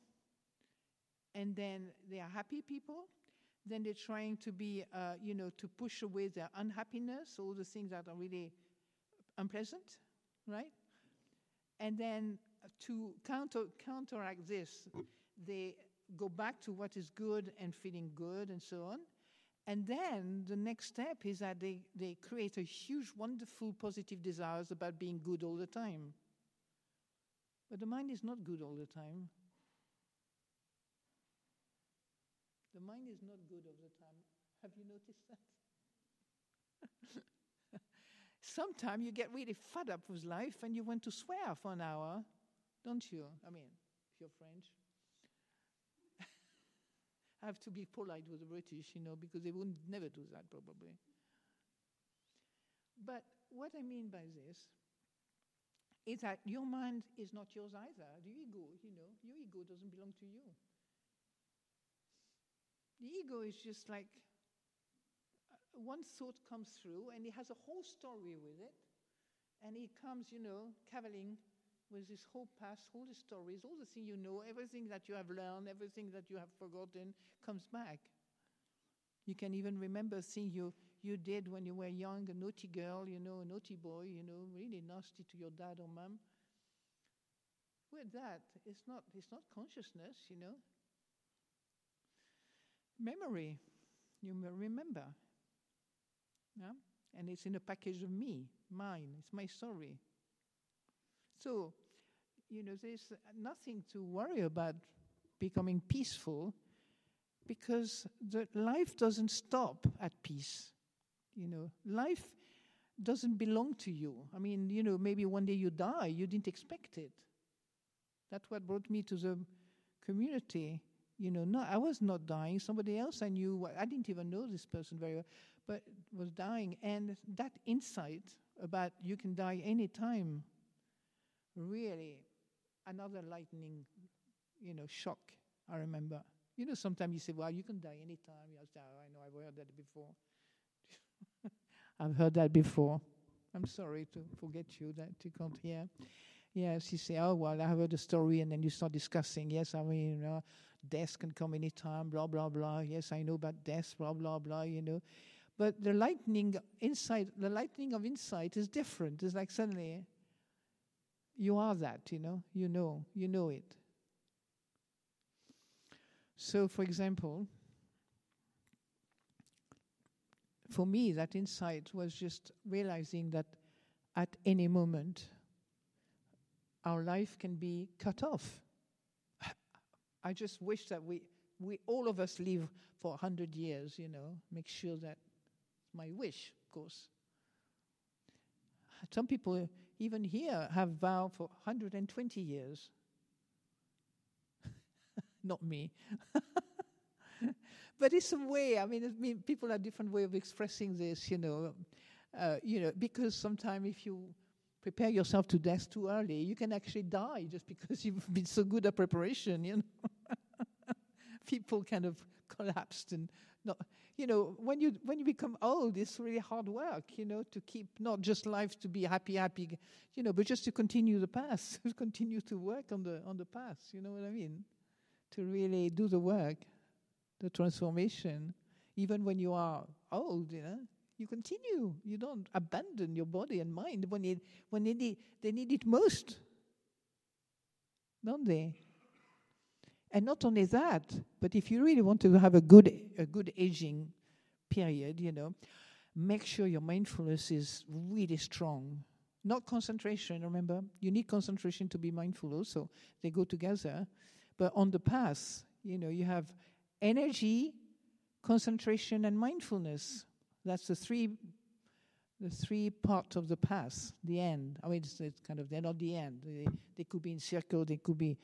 and then they are happy people. Then they're trying to be, uh, you know, to push away their unhappiness, all the things that are really unpleasant, right? And then to counter, counteract this, they go back to what is good and feeling good and so on. And then the next step is that they, they create a huge, wonderful, positive desires about being good all the time. But the mind is not good all the time. The mind is not good all the time. (laughs) Have you noticed that? (laughs) Sometimes you get really fed up with life and you want to swear for an hour, don't you? I mean, if you're French. I have to be polite with the British, you know, because they would never do that probably. But what I mean by this is that your mind is not yours either. The ego, you know, your ego doesn't belong to you. The ego is just like uh, one thought comes through and it has a whole story with it. And it comes, you know, cavilling with this whole past, all the stories, all the things you know, everything that you have learned, everything that you have forgotten comes back. You can even remember things you, you did when you were young, a naughty girl, you know, a naughty boy, you know, really nasty to your dad or mom. With that, it's not, it's not consciousness, you know. Memory, you remember. Yeah? And it's in a package of me, mine, it's my story. So, you know, there's nothing to worry about becoming peaceful because the life doesn't stop at peace. You know, life doesn't belong to you. I mean, you know, maybe one day you die, you didn't expect it. That's what brought me to the community. You know, no, I was not dying. Somebody else I knew, I didn't even know this person very well, but was dying. And that insight about you can die anytime really another lightning, you know, shock, I remember. You know, sometimes you say, well, you can die anytime. I say, oh, I know, I've heard that before. (laughs) I've heard that before. I'm sorry to forget you that you can't hear. Yes, you say, oh, well, I heard a story, and then you start discussing. Yes, I mean, you know, death can come anytime, blah, blah, blah. Yes, I know about death, blah, blah, blah, you know. But the lightning insight, the lightning of insight is different. It's like suddenly you are that, you know, you know, you know it. So, for example, for me, that insight was just realizing that at any moment, our life can be cut off. (laughs) I just wish that we, we all of us live for 100 years, you know, make sure that my wish, of course. Some people, even here, have vowed for 120 years. (laughs) Not me. (laughs) but it's a way. I mean, I mean, people have different way of expressing this. You know, uh, you know, because sometimes if you prepare yourself to death too early, you can actually die just because (laughs) you've been so good at preparation. You know, people kind of collapsed and not. You know, when you when you become old, it's really hard work. You know, to keep not just life to be happy, happy. You know, but just to continue the path, (laughs) to continue to work on the on the path. You know what I mean? To really do the work, the transformation, even when you are old. You know, you continue. You don't abandon your body and mind when it when they they need it most, don't they? And not only that, but if you really want to have a good a good aging period, you know, make sure your mindfulness is really strong. Not concentration, remember? You need concentration to be mindful also. They go together. But on the path, you know, you have energy, concentration, and mindfulness. That's the three the three parts of the path, the end. I mean, it's, it's, kind of, they're not the end. They, they could be in circle, they could be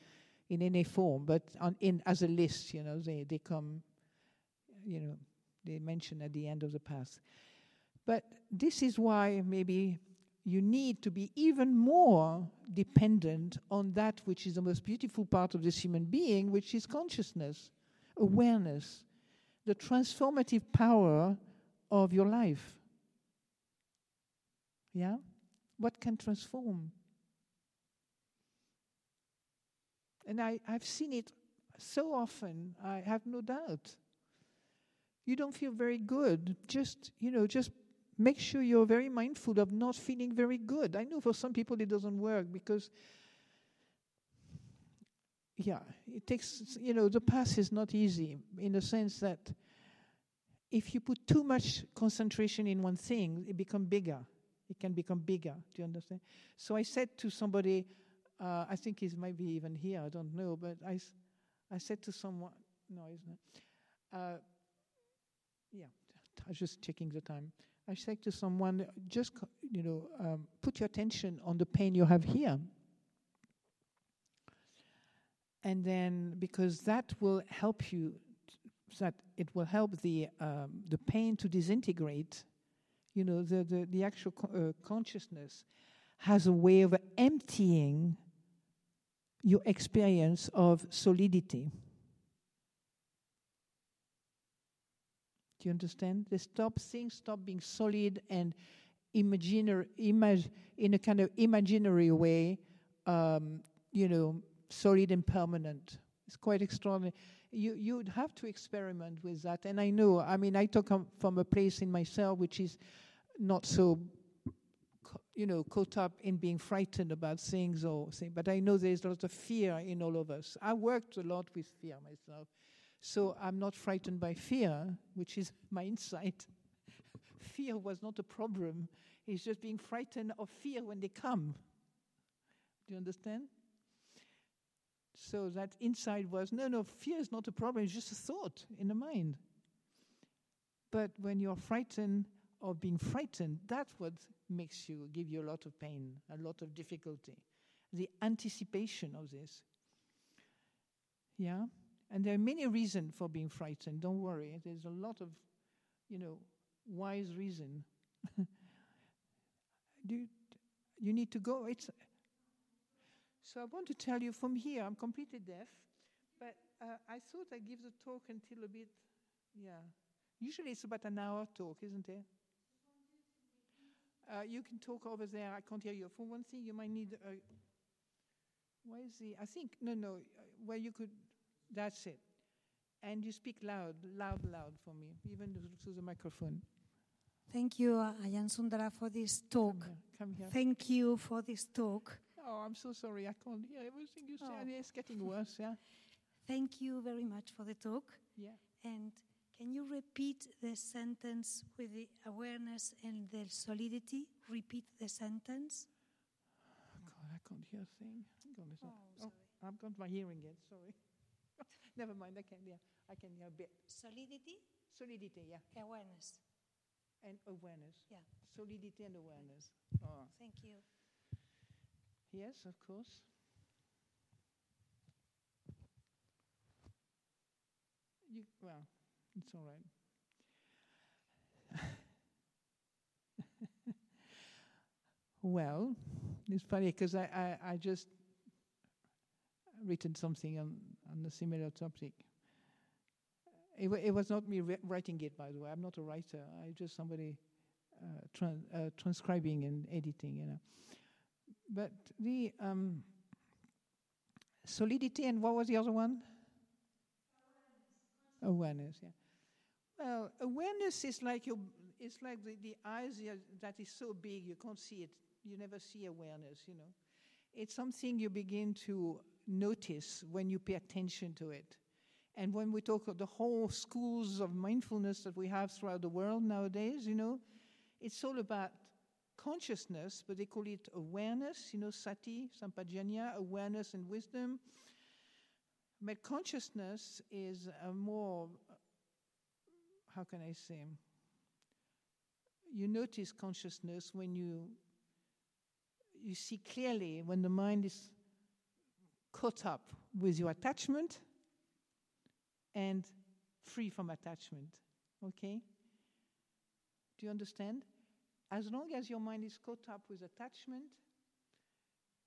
in any form, but on, in as a list, you know, they, they come, you know, they mention at the end of the path. But this is why maybe you need to be even more dependent on that which is the most beautiful part of this human being, which is consciousness, awareness, the transformative power of your life. Yeah? What can transform? And I, I've seen it so often, I have no doubt. You don't feel very good. Just, you know, just make sure you're very mindful of not feeling very good. I know for some people it doesn't work because, yeah, it takes, you know, the path is not easy in the sense that if you put too much concentration in one thing, it becomes bigger. It can become bigger. Do you understand? So I said to somebody, uh, I think he's maybe even here, I don't know, but I, I said to someone, no, isn't Uh, yeah, I was just checking the time. I said to someone, just, you know, um, put your attention on the pain you have here. And then, because that will help you, that it will help the, um, the pain to disintegrate, you know, the, the, the actual co- uh, consciousness has a way of emptying your experience of solidity. Do you understand? They stop things stop being solid and imaginary, imag- in a kind of imaginary way, um, you know, solid and permanent. It's quite extraordinary. You you'd have to experiment with that. And I know, I mean, I talk from a place in myself which is not so you know, caught up in being frightened about things or things. But I know there's a lot of fear in all of us. I worked a lot with fear myself. So I'm not frightened by fear, which is (laughs) my insight. (laughs) fear was not a problem. It's just being frightened of fear when they come. Do you understand? So that insight was no, no, fear is not a problem. It's just a thought in the mind. But when you're frightened of being frightened, that's what makes you, give you a lot of pain, a lot of difficulty. The anticipation of this. Yeah? And there are many reasons for being frightened. Don't worry. There's a lot of, you know, wise reason. (laughs) You, you need to go. It's so I want to tell you from here. I'm completely deaf, but uh, I thought I'd give the talk until a bit. Yeah, usually it's about an hour talk, isn't it? Uh, you can talk over there. I can't hear you. For one thing, you might need a Where is the? I think no, no. uh, Where you could. That's it. And you speak loud, loud, loud for me, even to the microphone. Thank you, uh, Ajahn Sundara, for this Come talk. here. Come here. Thank you for this talk. Oh, I'm so sorry. I can't hear everything you say. Oh. It's getting worse. Yeah. (laughs) Thank you very much for the talk. Yeah. And can you repeat the sentence with the awareness and the solidity? Repeat the sentence. Oh, God, I can't hear a thing. Hang on a sec. Oh, Oh. I've got my hearing aid. Sorry. (laughs) Never mind. I can hear. I can hear a bit. Solidity, Solidity, yeah, awareness. and awareness. Yeah. Solidity and awareness. Oh. Thank you. Yes, of course. You, well, it's all right. (laughs) well, it's funny because I, I, I just written something on, on a similar topic. It, it was not me ri- writing it, by the way. I'm not a writer. I just somebody uh, tran- uh, transcribing and editing, you know. But the um, solidity and what was the other one? Awareness. yeah. Well, awareness is like your, it's like the, the eyes that is so big you can't see it. You never see awareness. You know, it's something you begin to notice when you pay attention to it. And when we talk of the whole schools of mindfulness that we have throughout the world nowadays, you know, it's all about consciousness, but they call it awareness, you know, sati, sampajanya, awareness and wisdom. But consciousness is a more, how can I say, you notice consciousness when you you see clearly when the mind is caught up with your attachment and free from attachment. Okay? Do you understand? As long as your mind is caught up with attachment,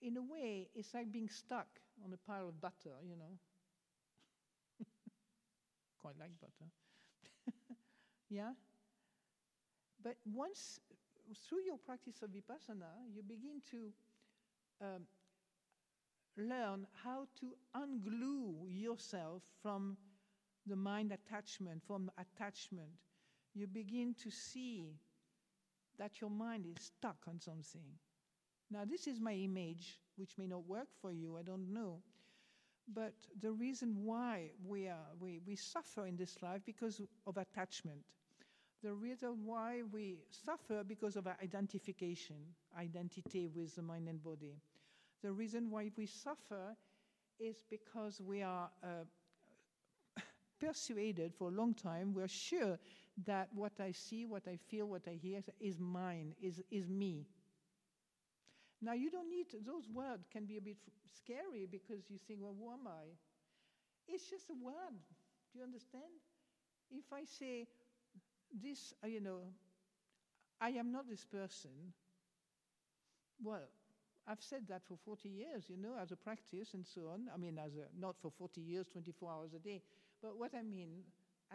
in a way, it's like being stuck on a pile of butter, you know. (laughs) Quite like butter. Yeah? But once, through your practice of vipassana, you begin to um, learn how to unglue yourself from the mind attachment, from attachment. You begin to see that your mind is stuck on something. Now, this is my image, which may not work for you, I don't know. But the reason why we, are, we, we suffer in this life because of attachment. The reason why we suffer because of our identification, identity with the mind and body. The reason why we suffer is because we are uh, (laughs) persuaded for a long time, we're sure that what I see, what I feel, what I hear is mine, is, is me. Now, you don't need, those words can be a bit scary because you think, well, who am I? It's just a word. Do you understand? If I say, this, uh, you know, I am not this person, well, I've said that for 40 years, you know, as a practice and so on. I mean, as a, not for 40 years, 24 hours a day, but what I mean,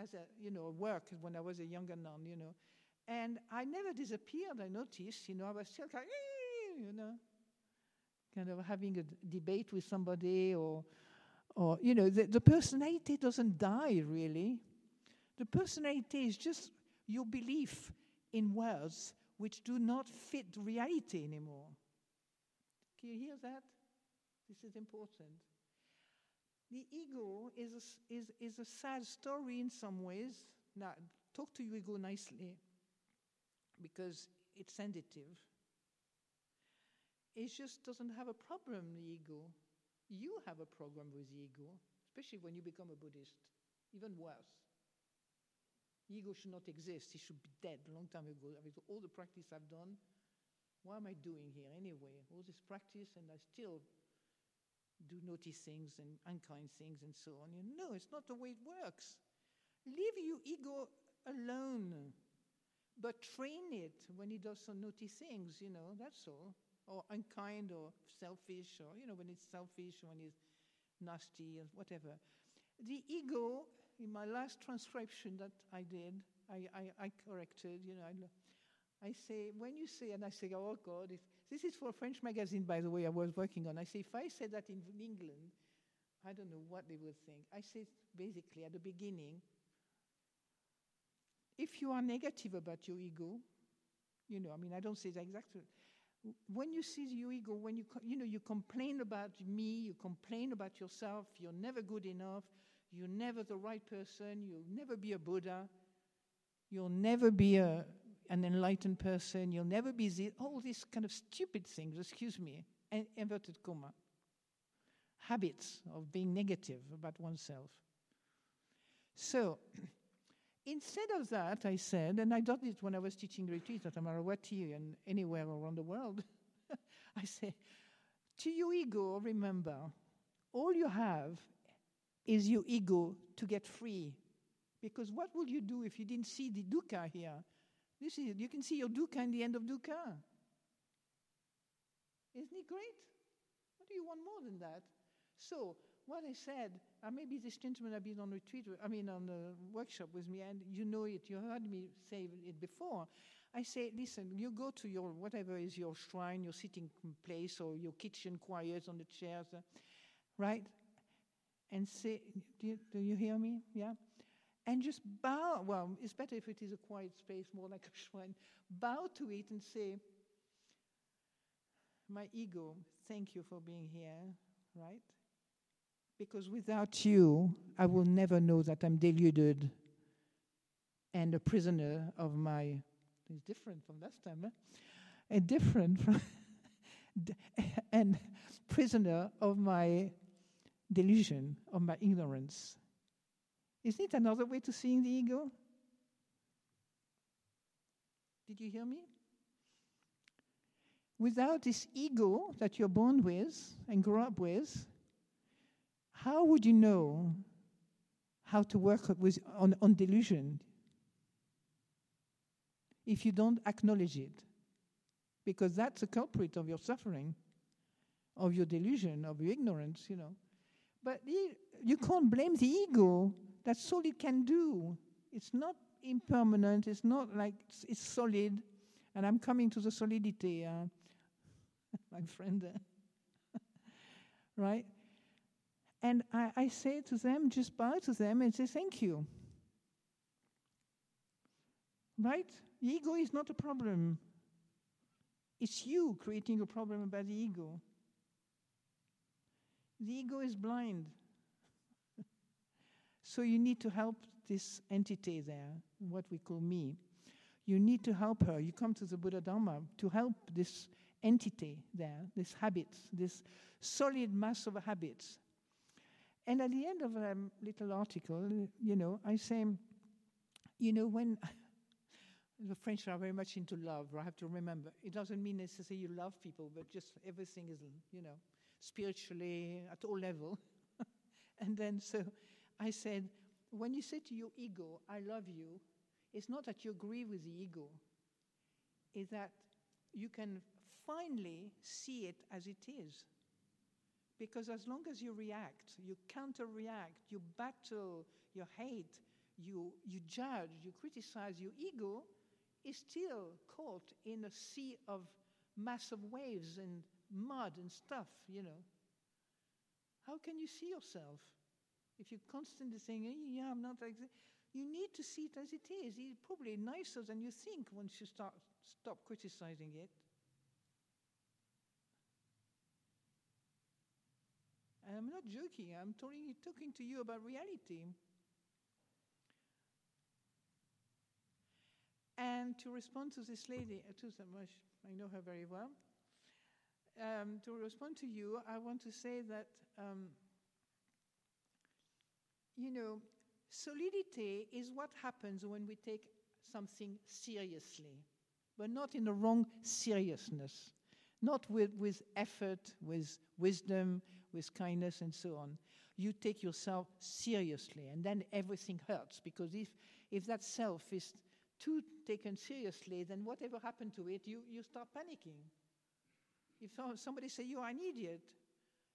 as a, you know, work when I was a younger nun, you know. And I never disappeared, I noticed, you know, I was still kind of, you know, kind of having a debate with somebody or, or you know, the, the personality doesn't die really. The personality is just your belief in words which do not fit reality anymore. Can you hear that? This is important. The ego is a, is, is a sad story in some ways. Now, talk to your ego nicely because it's sensitive. It just doesn't have a problem, the ego. You have a problem with the ego, especially when you become a Buddhist. Even worse. Ego should not exist. It should be dead a long time ago. With all the practice I've done, what am I doing here anyway? All this practice, and I still do naughty things and unkind things and so on. You know, it's not the way it works. Leave your ego alone, but train it when it does some naughty things, you know, that's all. Or unkind or selfish, or, you know, when it's selfish, when it's nasty, or whatever. The ego, in my last transcription that I did, I, I, I corrected, you know, I, I say, when you say, and I say, oh God, if this is for a French magazine, by the way, I was working on. I say, if I said that in England, I don't know what they would think. I say basically at the beginning, if you are negative about your ego, you know, I mean, I don't say that exactly. When you see your ego, when you, you know, you complain about me, you complain about yourself, you're never good enough, you're never the right person, you'll never be a Buddha, you'll never be a, an enlightened person, you'll never be the, all these kind of stupid things, excuse me, inverted comma, habits of being negative about oneself. So, (clears throat) instead of that, I said, and I did it when I was teaching retreats at Amaravati and anywhere around the world, (laughs) I say, to your ego, remember, all you have is your ego to get free. Because what would you do if you didn't see the dukkha here? You can see your dukkha in the end of dukkha. Isn't it great? What do you want more than that? So, what I said, uh, maybe this gentleman I've been on retreat, I mean, on the workshop with me, and you know it, you heard me say it before. I say, listen, you go to your, whatever is your shrine, your sitting place, or your kitchen quiet on the chairs, uh, right? And say, do you, do you hear me? Yeah? And just bow, well, it's better if it is a quiet space, more like a (laughs) shrine. Bow to it and say, my ego, thank you for being here, right? Because without you, I will never know that I'm deluded and a prisoner of my. It's different from last time, huh? And different from. (laughs) (laughs) and prisoner of my delusion, of my ignorance. Isn't it another way to seeing the ego? Did you hear me? Without this ego that you're born with and grow up with, how would you know how to work with, on, on delusion if you don't acknowledge it? Because that's the culprit of your suffering, of your delusion, of your ignorance, you know. But you can't blame the ego. That's all it can do. It's not impermanent. It's not like it's, it's solid. And I'm coming to the solidity, uh, (laughs) my friend. (laughs) right? And I, I say to them, just bow to them and say, thank you. Right? The ego is not a problem. It's you creating a problem about the ego. The ego is blind. (laughs) so you need to help this entity there, what we call me. You need to help her. You come to the Buddha Dharma to help this entity there, this habits, this solid mass of habits and at the end of a little article, you know, I say, you know, when (laughs) the French are very much into love, I have to remember, it doesn't mean necessarily you love people, but just everything is, you know, spiritually at all level. (laughs) and then so I said, when you say to your ego, I love you, it's not that you agree with the ego, it's that you can finally see it as it is. Because as long as you react, you counter react, you battle, you hate, you, you judge, you criticize, your ego is still caught in a sea of massive waves and mud and stuff, you know. How can you see yourself if you're constantly saying, yeah, I'm not like You need to see it as it is. It's probably nicer than you think once you start stop criticizing it. And I'm not joking, I'm talking, talking to you about reality. And to respond to this lady, uh, to much, I know her very well. Um, to respond to you, I want to say that, um, you know, solidity is what happens when we take something seriously, but not in the wrong seriousness, not with, with effort, with wisdom, with kindness and so on. You take yourself seriously, and then everything hurts because if, if that self is too taken seriously, then whatever happened to it, you, you start panicking. If somebody say you are an idiot,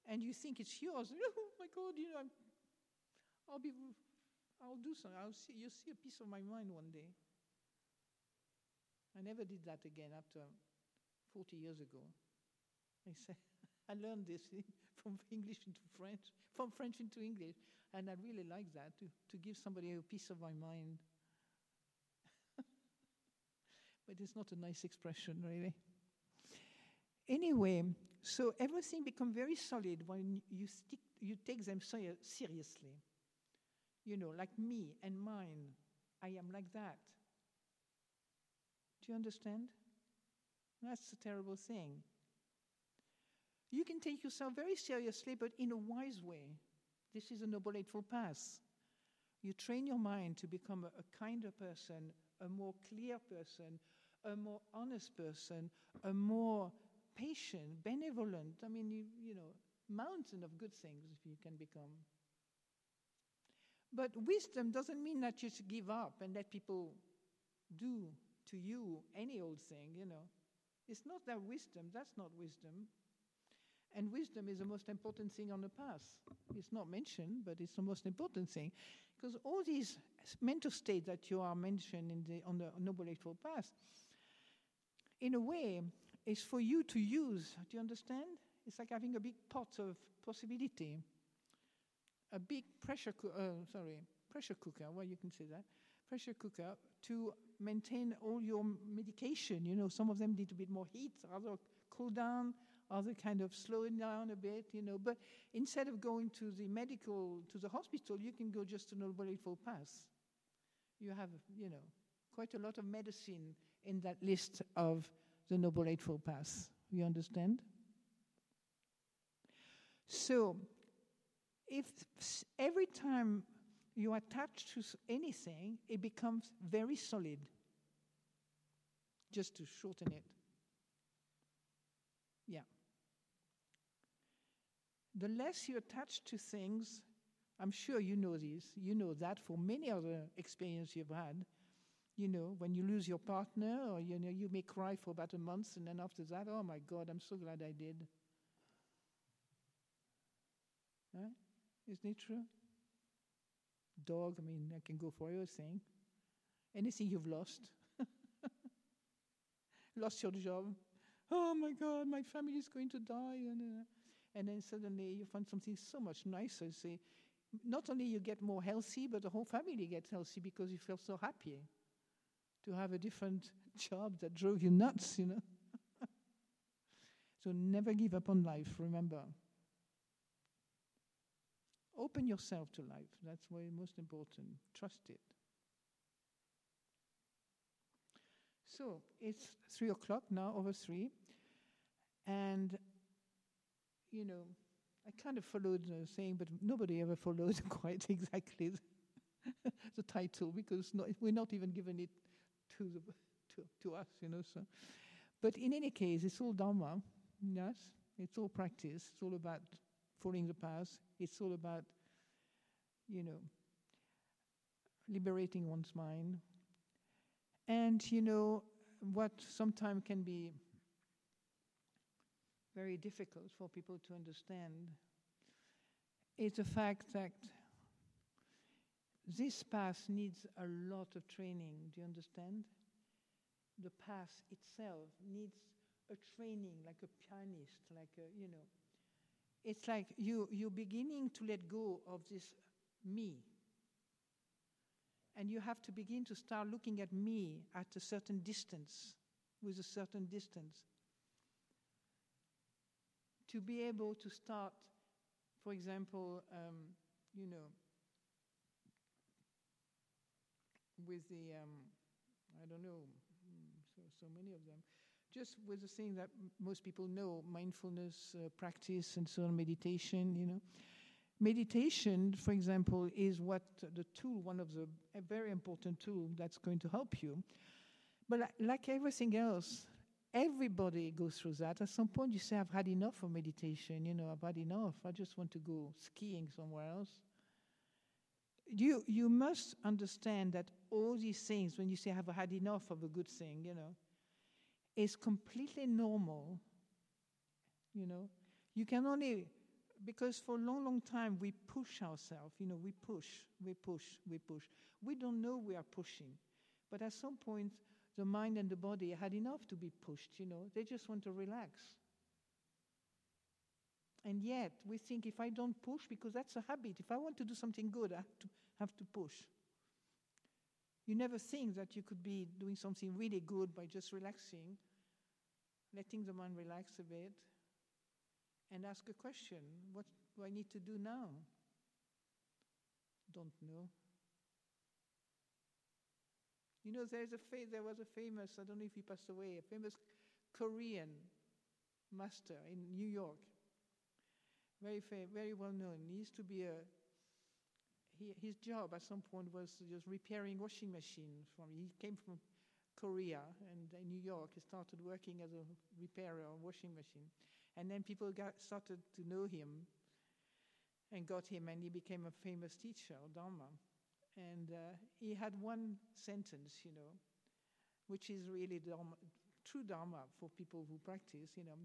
and you think it's yours, (laughs) oh my God, you know, I'll be, I'll do something. I'll see, you'll see a piece of my mind one day. I never did that again after 40 years ago. I say, (laughs) I learned this (laughs) from English into French, from French into English, and I really like that to, to give somebody a piece of my mind. but it's not a nice expression, really. Anyway, so everything become very solid when you stick, you take them seriously. You know, like me and mine, I am like that. Do you understand? That's a terrible thing. You can take yourself very seriously, but in a wise way. This is a noble eightfold path. You train your mind to become a, a kinder person, a more clear person, a more honest person, a more patient, benevolent. I mean, you, you know, mountain of good things if you can become. But wisdom doesn't mean that you should give up and let people do to you any old thing, you know. It's not that wisdom, that's not wisdom. And wisdom is the most important thing on the path. It's not mentioned, but it's the most important thing. Because all these mental states that you are mentioned in the, on the Noble Eightfold Path, in a way, is for you to use. Do you understand? It's like having a big pot of possibility, a big pressure, co- uh, sorry, pressure cooker. Well, you can say that pressure cooker to maintain all your medication. You know, some of them need a bit more heat, other cool down, other kind of slowing down a bit, you know. But instead of going to the medical, to the hospital, you can go just to Noble Eightfold Path. You have, you know, quite a lot of medicine in that list of the Noble Eightfold Path. You understand? So, if every time you attach to anything, it becomes very solid. Just to shorten it. Yeah. The less you attach to things, I'm sure you know this, you know that for many other experiences you've had. You know, when you lose your partner, or you know, you may cry for about a month, and then after that, oh my God, I'm so glad I did. Huh? Isn't it true? dog. I mean, I can go for everything. Anything you've lost. (laughs) lost your job. Oh my God, my family is going to die. And, uh, and then suddenly you find something so much nicer. See, not only you get more healthy, but the whole family gets healthy because you feel so happy to have a different (laughs) job that drove you nuts, you know. (laughs) so never give up on life, remember. Open yourself to life. That's why most important. Trust it. So it's three o'clock now, over three. And, you know, I kind of followed the saying, but nobody ever followed (laughs) quite exactly the, title because not, we're not even given it to, the, to, to us, you know. So. But in any case, it's all Dharma, yes? It's all practice. It's all about following the path. It's all about, you know, liberating one's mind. And, you know, what sometimes can be very difficult for people to understand is the fact that this path needs a lot of training. Do you understand? The path itself needs a training, like a pianist, like a, you know, it's like you, you're beginning to let go of this me. And you have to begin to start looking at me at a certain distance, with a certain distance. To be able to start, for example, um, you know, with the, um, I don't know, hmm, so, so many of them just with the thing that most people know mindfulness uh, practice and so on meditation you know. Meditation for example is what the tool one of the a very important tool that's going to help you. But like everything else everybody goes through that. At some point you say i've had enough of meditation you know i've had enough. I just want to go skiing somewhere else. You you must understand that all these things when you say i've had enough of a good thing you know is completely normal. You know, you can only, because for a long, long time we push ourselves, you know, we push, we push, we push. We don't know we are pushing. But at some point, the mind and the body had enough to be pushed, you know. They just want to relax. And yet, we think if I don't push, because that's a habit, if I want to do something good, I have to, have to push. You never think that you could be doing something really good by just relaxing, letting the mind relax a bit, and ask a question What do I need to do now? Don't know. You know, there's a fa- there was a famous, I don't know if he passed away, a famous Korean master in New York. Very, fa- very well known. He used to be a, he, his job at some point was just repairing washing machines. From, he came from Korea and in New York, he started working as a repairer of washing machine. And then people got, started to know him and got him, and he became a famous teacher, Dharma. And uh, he had one sentence, you know, which is really dharma, true Dharma for people who practice, you know.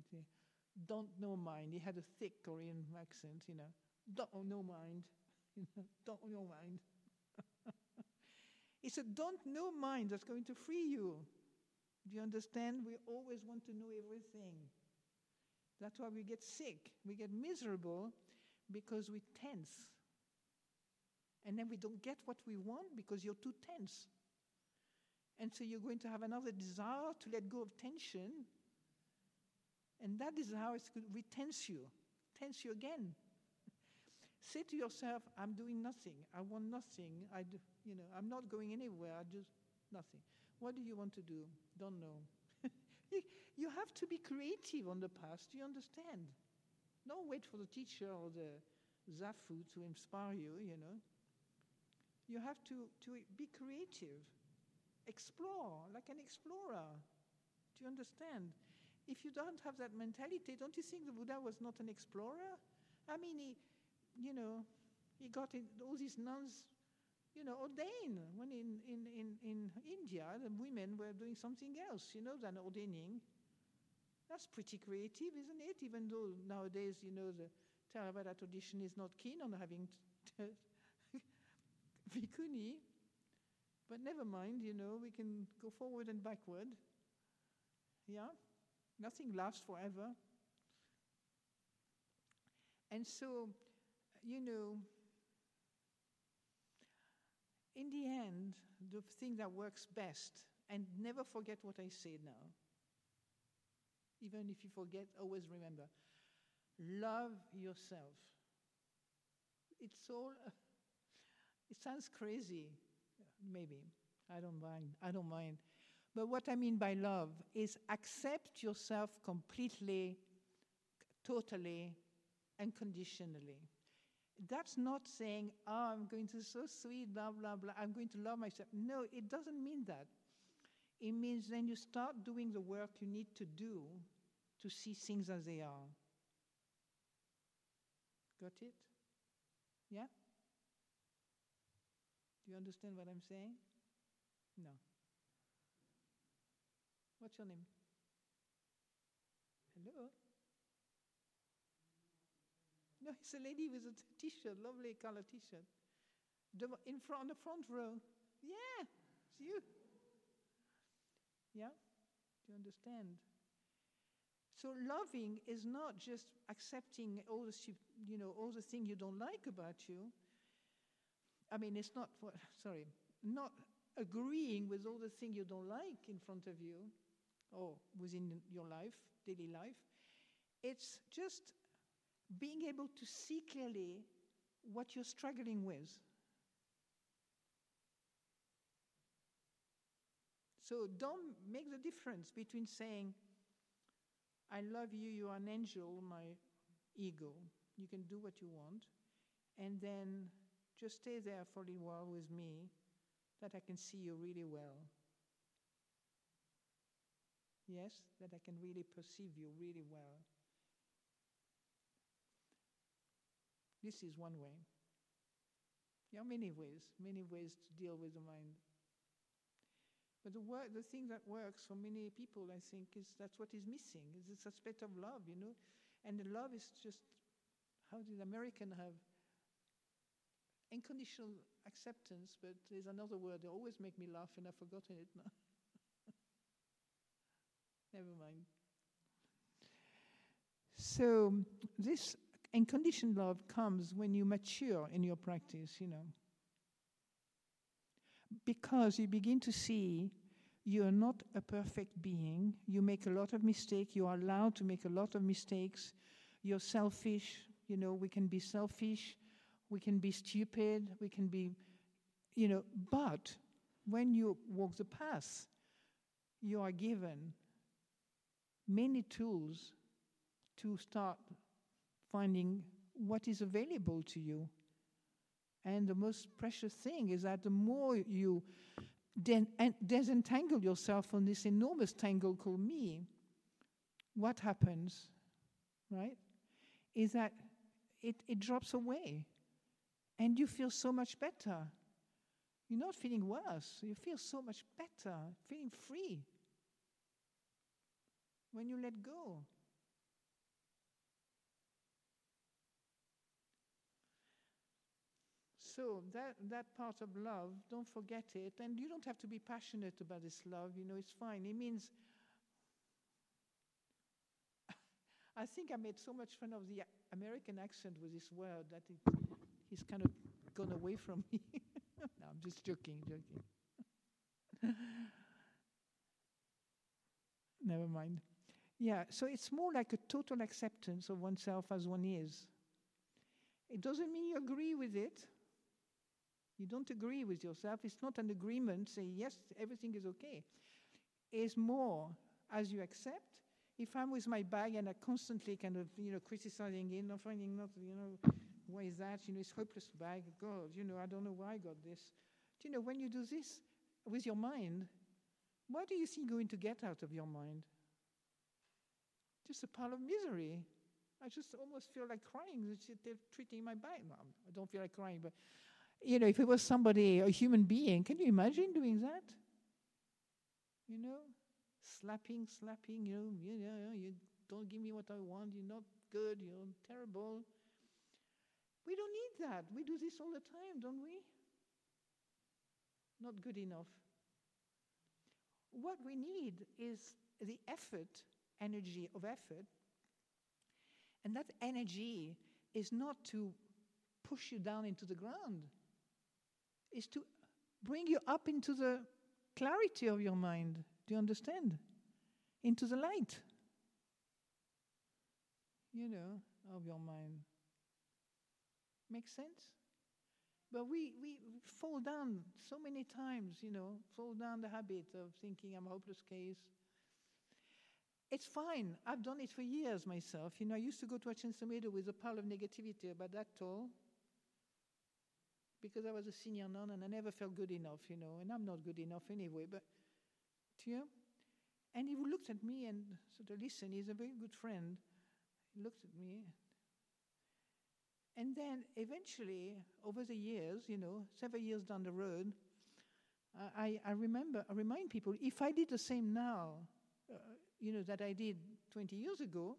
Don't know mind. He had a thick Korean accent, you know. Don't know mind. (laughs) don't know mind. (laughs) he said, Don't know mind that's going to free you. Do you understand? We always want to know everything. That's why we get sick. We get miserable because we tense. And then we don't get what we want because you're too tense. And so you're going to have another desire to let go of tension. And that is going to retense you, tense you again. Say to yourself, I'm doing nothing. I want nothing. I do, you know, I'm not going anywhere. I just nothing. What do you want to do? Don't know. (laughs) you, have to be creative on the past. Do you understand? Don't wait for the teacher or the zafu to inspire you, you know. You have to, to be creative, explore like an explorer. Do you understand? If you don't have that mentality, don't you think the Buddha was not an explorer? I mean, he, you know, he got in, all these nuns, you know, ordained. When in, in, in, in India, the women were doing something else, you know, than ordaining. That's pretty creative, isn't it? Even though nowadays, you know, the Theravada tradition is not keen on having (laughs) bhikkhuni. But never mind, you know, we can go forward and backward. Yeah? Nothing lasts forever. And so, you know, in the end, the thing that works best, and never forget what I say now, even if you forget, always remember love yourself. It's all, (laughs) it sounds crazy, maybe. I don't mind. I don't mind. But what I mean by love is accept yourself completely, totally, unconditionally. That's not saying, oh, I'm going to so sweet, blah, blah, blah, I'm going to love myself. No, it doesn't mean that. It means then you start doing the work you need to do to see things as they are. Got it? Yeah? Do you understand what I'm saying? No. What's your name? Hello? No, it's a lady with a t-shirt, lovely color t-shirt. The, in front, on the front row. Yeah, it's you. Yeah? Do you understand? So loving is not just accepting all the you know all the things you don't like about you. I mean, it's not (laughs) sorry, not agreeing with all the things you don't like in front of you or within your life, daily life. It's just being able to see clearly what you're struggling with. So don't make the difference between saying, I love you, you are an angel, my ego. You can do what you want. And then just stay there for a little while with me, that I can see you really well. Yes, that I can really perceive you really well. This is one way. There are many ways, many ways to deal with the mind. But the, the thing that works for many people, I think, is that's what is missing. Is this aspect of love, you know? And the love is just how did American have unconditional acceptance, but there's another word that always make me laugh, and I've forgotten it now. (laughs) Never mind. So, this unconditioned love comes when you mature in your practice, you know. Because you begin to see you are not a perfect being. You make a lot of mistakes. You are allowed to make a lot of mistakes. You're selfish. You know, we can be selfish. We can be stupid. We can be, you know, but when you walk the path, you are given many tools to start finding what is available to you. And the most precious thing is that the more you then disentangle yourself from this enormous tangle called me, what happens, right, is that it, it drops away and you feel so much better. You're not feeling worse, you feel so much better, feeling free when you let go. So that that part of love, don't forget it, and you don't have to be passionate about this love. You know, it's fine. It means. (laughs) I think I made so much fun of the American accent with this word that it, he's kind of gone away from me. (laughs) no, I'm just joking, joking. (laughs) Never mind. Yeah, so it's more like a total acceptance of oneself as one is. It doesn't mean you agree with it. You don't agree with yourself. It's not an agreement, say, yes, everything is okay. It's more as you accept. If I'm with my bag and I constantly kind of, you know, criticizing it, not finding, not, you know, why is that? You know, it's hopeless bag. God, you know, I don't know why I got this. Do you know, when you do this with your mind, what do you think going to get out of your mind? Just a pile of misery. I just almost feel like crying. They're treating my bag. No, I don't feel like crying, but you know, if it was somebody, a human being, can you imagine doing that? You know, slapping, slapping, you know, you, know, you don't give me what I want, you're not good, you're terrible. We don't need that. We do this all the time, don't we? Not good enough. What we need is the effort, energy of effort. And that energy is not to push you down into the ground is to bring you up into the clarity of your mind. Do you understand? Into the light, you know, of your mind. Makes sense? But we, we fall down so many times, you know, fall down the habit of thinking I'm a hopeless case. It's fine. I've done it for years myself. You know, I used to go to Ajahn Sumedho with a pile of negativity about that tall because I was a senior nun and I never felt good enough, you know, and I'm not good enough anyway, but, you know? And he looked at me and sort of listened. He's a very good friend. He looked at me. And then eventually, over the years, you know, several years down the road, uh, I, I remember, I remind people if I did the same now, uh, you know, that I did 20 years ago,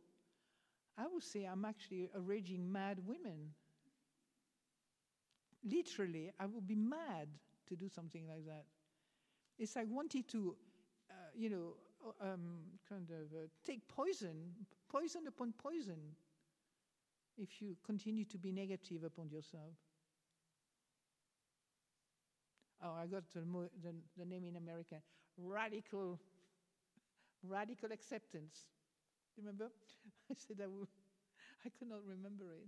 I would say I'm actually a raging mad woman literally, I would be mad to do something like that. It's like wanting to, uh, you know, um, kind of uh, take poison, poison upon poison, if you continue to be negative upon yourself. Oh, I got the, the, the name in America radical, radical acceptance. Remember? (laughs) I said I, would, I could not remember it.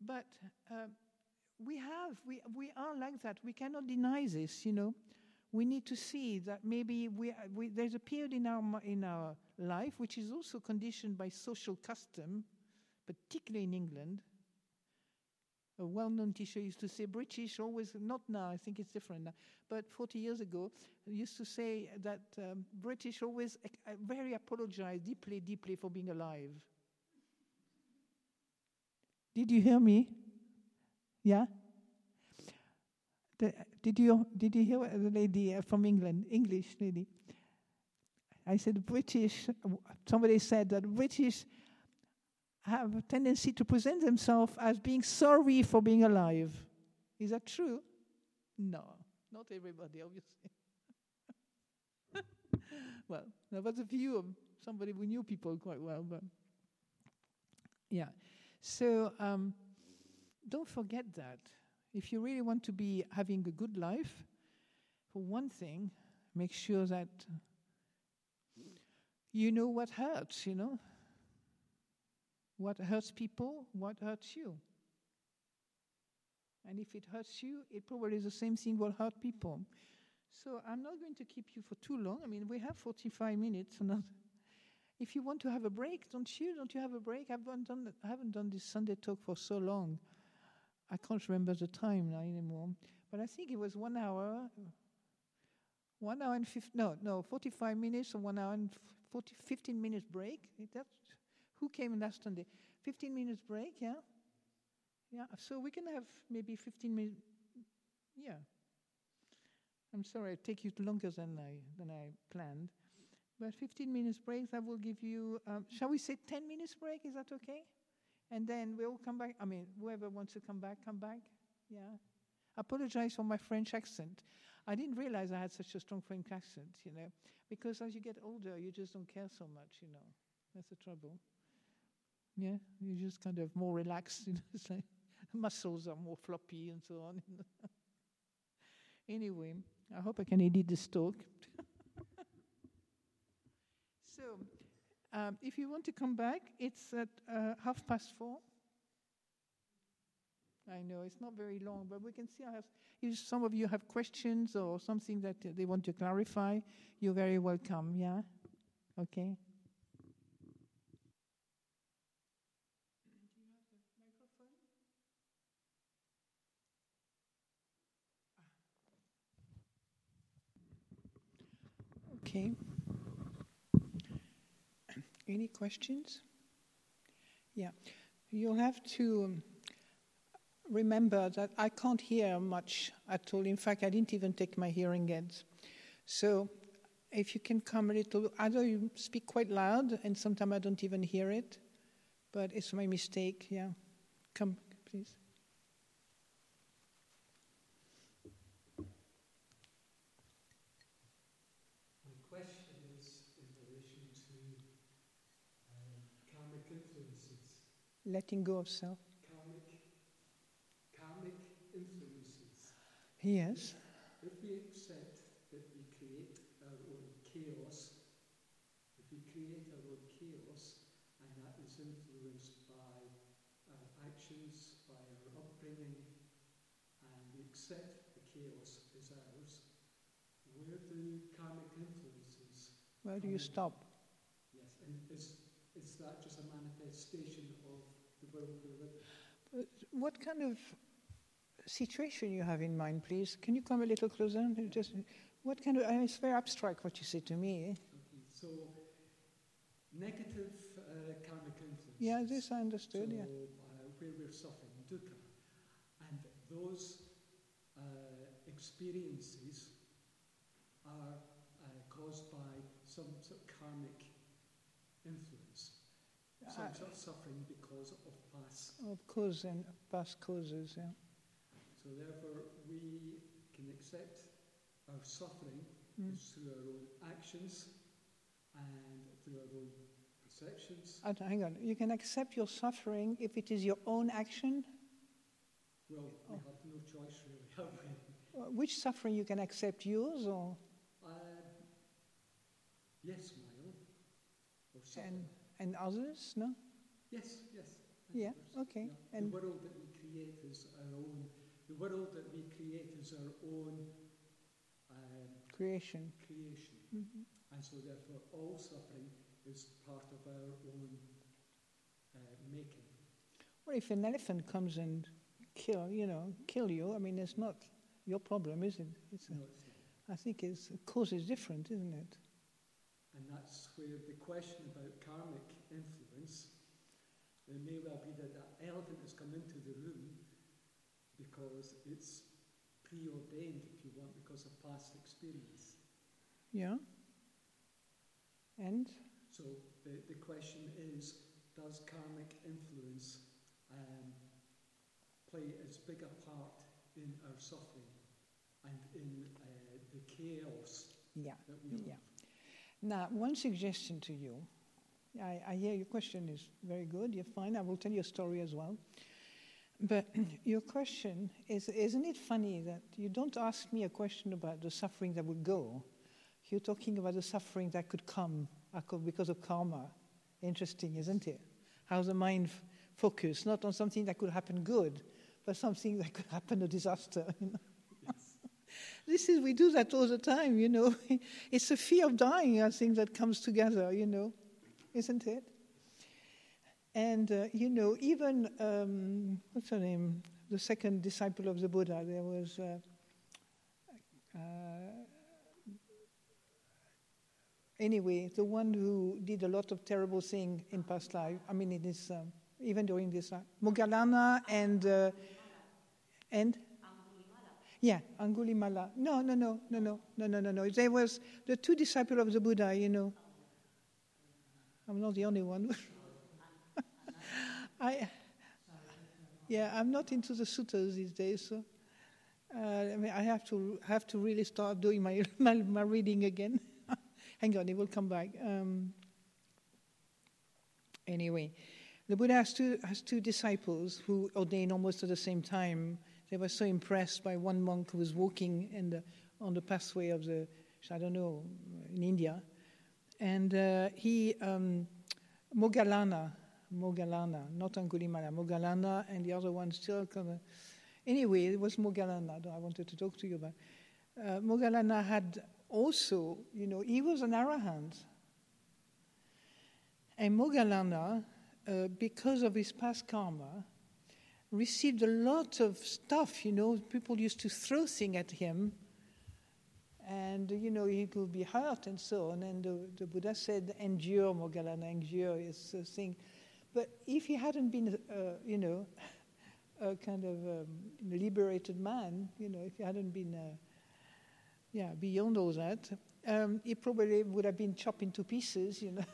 But um, we have, we, we are like that. We cannot deny this, you know. We need to see that maybe we, we, there's a period in our, in our life which is also conditioned by social custom, particularly in England. A well known teacher used to say, British always, not now, I think it's different now, but 40 years ago, used to say that um, British always uh, very apologize deeply, deeply for being alive. Did you hear me? Yeah? The, did you did you hear the lady uh, from England, English lady? I said British. Somebody said that British have a tendency to present themselves as being sorry for being alive. Is that true? No, not everybody, obviously. (laughs) well, there was a view of somebody who knew people quite well, but yeah. So um, don't forget that. If you really want to be having a good life, for one thing, make sure that you know what hurts, you know? What hurts people, what hurts you. And if it hurts you, it probably is the same thing will hurt people. So I'm not going to keep you for too long. I mean, we have 45 minutes. (laughs) if you want to have a break, don't you? Don't you have a break? I haven't done, I haven't done this Sunday talk for so long. I can't remember the time now anymore. But I think it was one hour, one hour and 15, no, no, 45 minutes or one hour and 40, 15 minutes break. That's, who came last Sunday? 15 minutes break, yeah? Yeah, so we can have maybe 15 minutes. Yeah. I'm sorry, it take you longer than I, than I planned. But 15 minutes break, that will give you, um, shall we say 10 minutes break? Is that okay? And then we'll come back. I mean, whoever wants to come back, come back. Yeah. I Apologize for my French accent. I didn't realize I had such a strong French accent, you know, because as you get older, you just don't care so much, you know. That's the trouble. Yeah, you're just kind of more relaxed, (laughs) you know. It's like muscles are more floppy and so on. (laughs) anyway, I hope I can edit this talk. (laughs) so, um, if you want to come back, it's at uh, half past four. I know it's not very long, but we can see have, if some of you have questions or something that they want to clarify, you're very welcome. Yeah? Okay. Okay. Any questions? Yeah. You'll have to um, remember that I can't hear much at all. In fact, I didn't even take my hearing aids. So if you can come a little, either you speak quite loud, and sometimes I don't even hear it, but it's my mistake. Yeah. Come, please. Letting go of self. Karmic, karmic influences. Yes. If, we accept that we create our own chaos, if we create our own chaos, and that is influenced by our actions, by our upbringing, and we accept the chaos as ours, where do karmic influences? Where do you stop? Yes, and is, is that just a manifestation what kind of situation you have in mind, please? Can you come a little closer? Just what kind of? I mean, it's very abstract what you say to me. Okay, so negative uh, karmic influence. Yeah, this I understood. So, yeah. Uh, where we're suffering dukkha, and those uh, experiences are uh, caused by some sort of karmic influence, some uh, sort of suffering because of past. Of course, and past causes, yeah. So therefore, we can accept our suffering mm. through our own actions and through our own perceptions. Hang on, you can accept your suffering if it is your own action? Well, we oh. have no choice really, have we? Which suffering you can accept, yours or? Uh, yes, my own. And, and others, no? Yes, yes. Yeah, okay. And the world that we create is our own. The world that we create is our own um, creation. Creation, mm-hmm. and so therefore all suffering is part of our own uh, making. Well, if an elephant comes and kill, you know, kill you, I mean, it's not your problem, is it? It's no, it's not. I think it's, the cause is different, isn't it? And that's where the question about karmic it may well be that that elephant has come into the room because it's preordained, if you want, because of past experience. Yeah. And? So the, the question is does karmic influence um, play as big a part in our suffering and in uh, the chaos yeah. that we yeah. Now, one suggestion to you. I, I hear your question is very good. You're fine. I will tell you a story as well. But (clears throat) your question is isn't it funny that you don't ask me a question about the suffering that would go? You're talking about the suffering that could come uh, because of karma. Interesting, isn't it? How the mind f- focus not on something that could happen good, but something that could happen a disaster. (laughs) You know? (laughs) this is we do that all the time. You know, (laughs) it's a fear of dying. I think that comes together. You know, isn't it? And, uh, you know, even, um, what's her name? The second disciple of the Buddha, there was. Uh, uh, anyway, the one who did a lot of terrible things in past life, I mean, it is, um, even during this life. Moggallana and. Uh, and? Yeah, Angulimala. No, no, no, no, no, no, no, no, no. There was the two disciples of the Buddha, you know. I'm not the only one. (laughs) I, yeah, I'm not into the suttas these days, so uh, I, mean, I have to have to really start doing my (laughs) my, my reading again. (laughs) Hang on, it will come back. Um, anyway, the Buddha has two has two disciples who ordained almost at the same time. They were so impressed by one monk who was walking in the, on the pathway of the I don't know in India, and uh, he um, Moggallana Moggallana, not Angulimala, Moggallana, and the other one still kind of. Anyway, it was Moggallana that I wanted to talk to you about. Uh, Moggallana had also, you know, he was an arahant. And Moggallana, uh, because of his past karma, received a lot of stuff, you know. People used to throw things at him, and, you know, he could be hurt and so on. And the, the Buddha said, endure, Moggallana, endure is a thing but if he hadn't been, uh, you know, (laughs) a kind of um, liberated man, you know, if he hadn't been, uh, yeah, beyond all that, um, he probably would have been chopped into pieces, you know.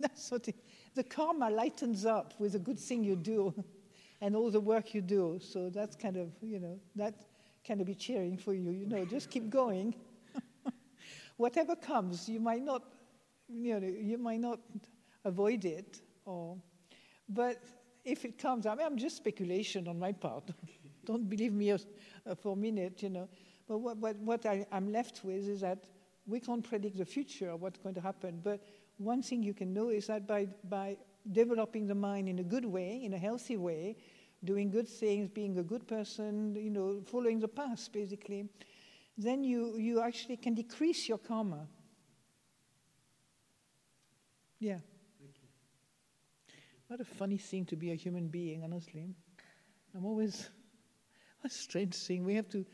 That's what it, the karma lightens up with a good thing you do (laughs) and all the work you do. So that's kind of, you know, that kind of be cheering for you, you know, just keep going. (laughs) Whatever comes, you might not, you know, you might not avoid it or but if it comes, I mean, I'm just speculation on my part. (laughs) Don't believe me (laughs) for a minute, you know. But what, what, what I, am left with is that we can't predict the future, what's going to happen. But one thing you can know is that by, by developing the mind in a good way, in a healthy way, doing good things, being a good person, you know, following the path, basically, then you, you actually can decrease your karma. Yeah. What a funny thing to be a human being, honestly. I'm always, a strange thing. We have to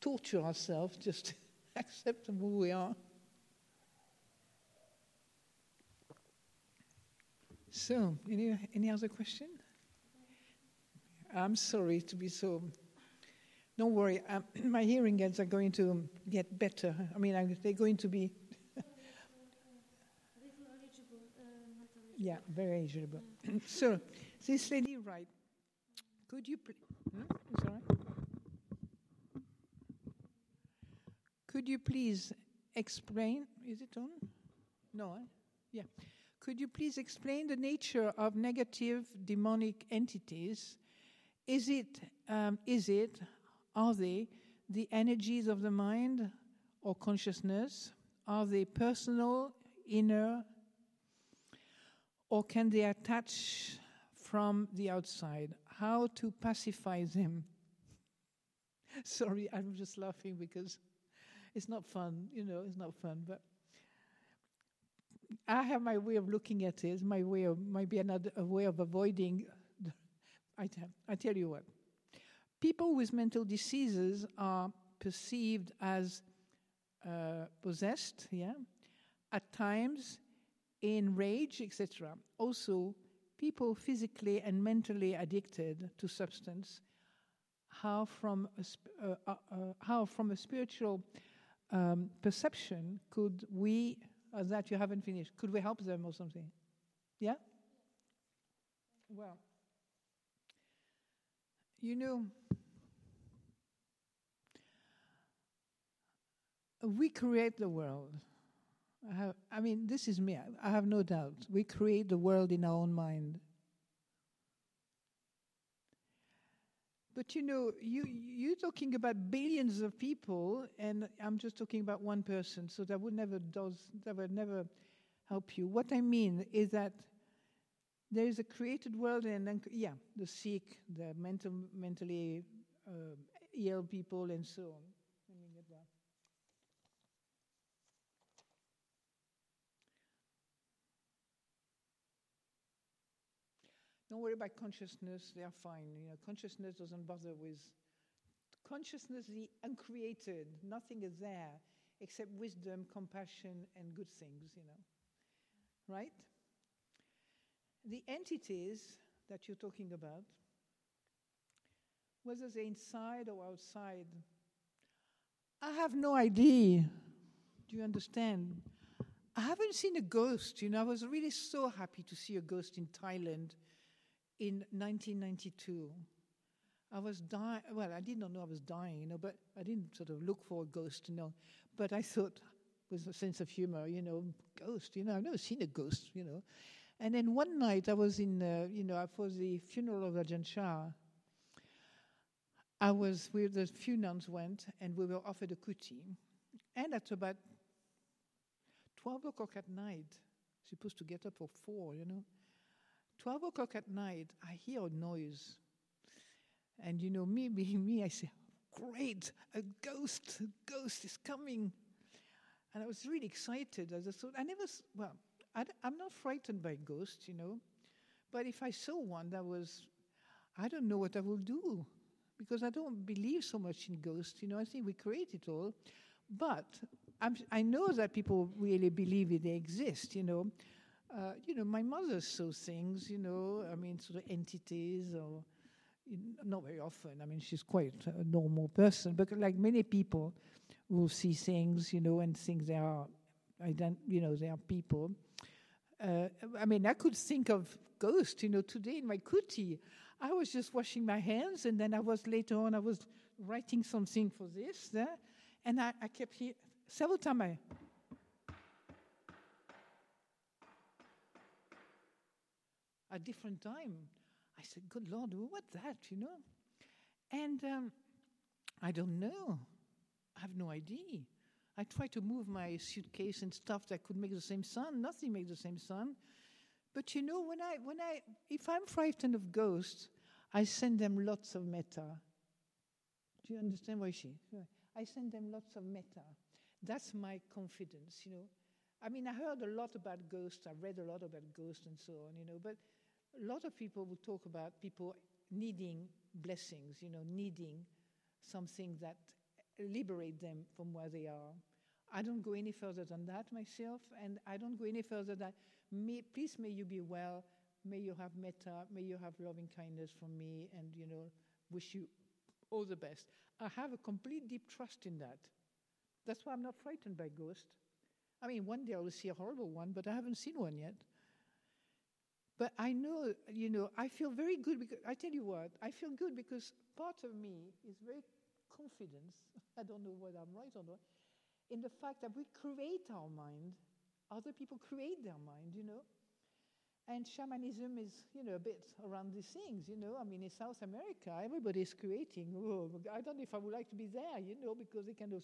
torture ourselves just to (laughs) accept who we are. So, any, any other question? I'm sorry to be so. Don't worry, um, (clears throat) my hearing aids are going to get better. I mean, they're going to be (laughs) Yeah, very eligible. (clears throat) so, this lady, right? Could you please? Hmm? Sorry. Could you please explain? Is it on? No. Eh? Yeah. Could you please explain the nature of negative demonic entities? Is it? Um, is it? Are they the energies of the mind or consciousness? Are they personal, inner, or can they attach from the outside? How to pacify them? (laughs) Sorry, I'm just laughing because it's not fun, you know, it's not fun, but I have my way of looking at it, my way of, might be another way of avoiding. I, tell, I tell you what, people with mental diseases are perceived as uh, possessed, yeah, at times in rage, etc. Also, people physically and mentally addicted to substance, how from a, uh, uh, uh, how from a spiritual um, perception could we, uh, that you haven't finished, could we help them or something? Yeah? Well, you know, we create the world I, have, I mean, this is me. I have no doubt. We create the world in our own mind. But you know, you you're talking about billions of people, and I'm just talking about one person. So that would never does that would never help you. What I mean is that there is a created world, and then yeah, the sick, the mental, mentally uh, ill people, and so on. Let me get that. Don't worry about consciousness, they are fine. You know, consciousness doesn't bother with consciousness, the uncreated. Nothing is there except wisdom, compassion, and good things, you know. Right? The entities that you're talking about, whether they're inside or outside, I have no idea. Do you understand? I haven't seen a ghost. You know, I was really so happy to see a ghost in Thailand in 1992. I was dying. Well, I did not know I was dying, you know, but I didn't sort of look for a ghost, you know. But I thought, with a sense of humor, you know, ghost, you know, I've never seen a ghost, you know. And then one night I was in, uh, you know, for the funeral of Ajahn Chah. I was where the few nuns went, and we were offered a kuti. And at about 12 o'clock at night, supposed to get up for four, you know. 12 o'clock at night, I hear a noise. And you know, me (laughs) being me, I say, Great, a ghost, a ghost is coming. And I was really excited. I just thought, I never, well, I, am not frightened by ghosts, you know. But if I saw one that was, I don't know what I will do because I don't believe so much in ghosts, you know. I think we create it all. But I'm, i know that people really believe it, they exist, you know. Uh, you know, my mother saw things, you know, I mean, sort of entities or not very often. I mean, she's quite a normal person, but like many people will see things, you know, and think they are, I dun you know, they are people. Uh, I mean, I could think of ghosts, you know, today in my kuti. I was just washing my hands, and then I was later on, I was writing something for this, there, and I, I kept here several times. I, a different time. I said, Good Lord, what's that, you know? And um, I don't know. I have no idea. I try to move my suitcase and stuff that could make the same sound. Nothing makes the same sound. But you know, when I, when I, if I'm frightened of ghosts, I send them lots of metta. Do you understand why she? I send them lots of metta. That's my confidence, you know. I mean, I heard a lot about ghosts. I read a lot about ghosts and so on, you know. But a lot of people will talk about people needing blessings, you know, needing something that liberate them from where they are. I don't go any further than that myself, and I don't go any further than, may, please may you be well, may you have metta, may you have loving kindness from me, and, you know, wish you all the best. I have a complete deep trust in that. That's why I'm not frightened by ghosts. I mean, one day I will see a horrible one, but I haven't seen one yet. But I know, you know, I feel very good because I tell you what, I feel good because part of me is very confident. (laughs) I don't know whether I'm right or not, in the fact that we create our mind, other people create their mind, you know. And shamanism is, you know, a bit around these things, you know. I mean, in South America, everybody is creating. Oh, I don't know if I would like to be there, you know, because they kind of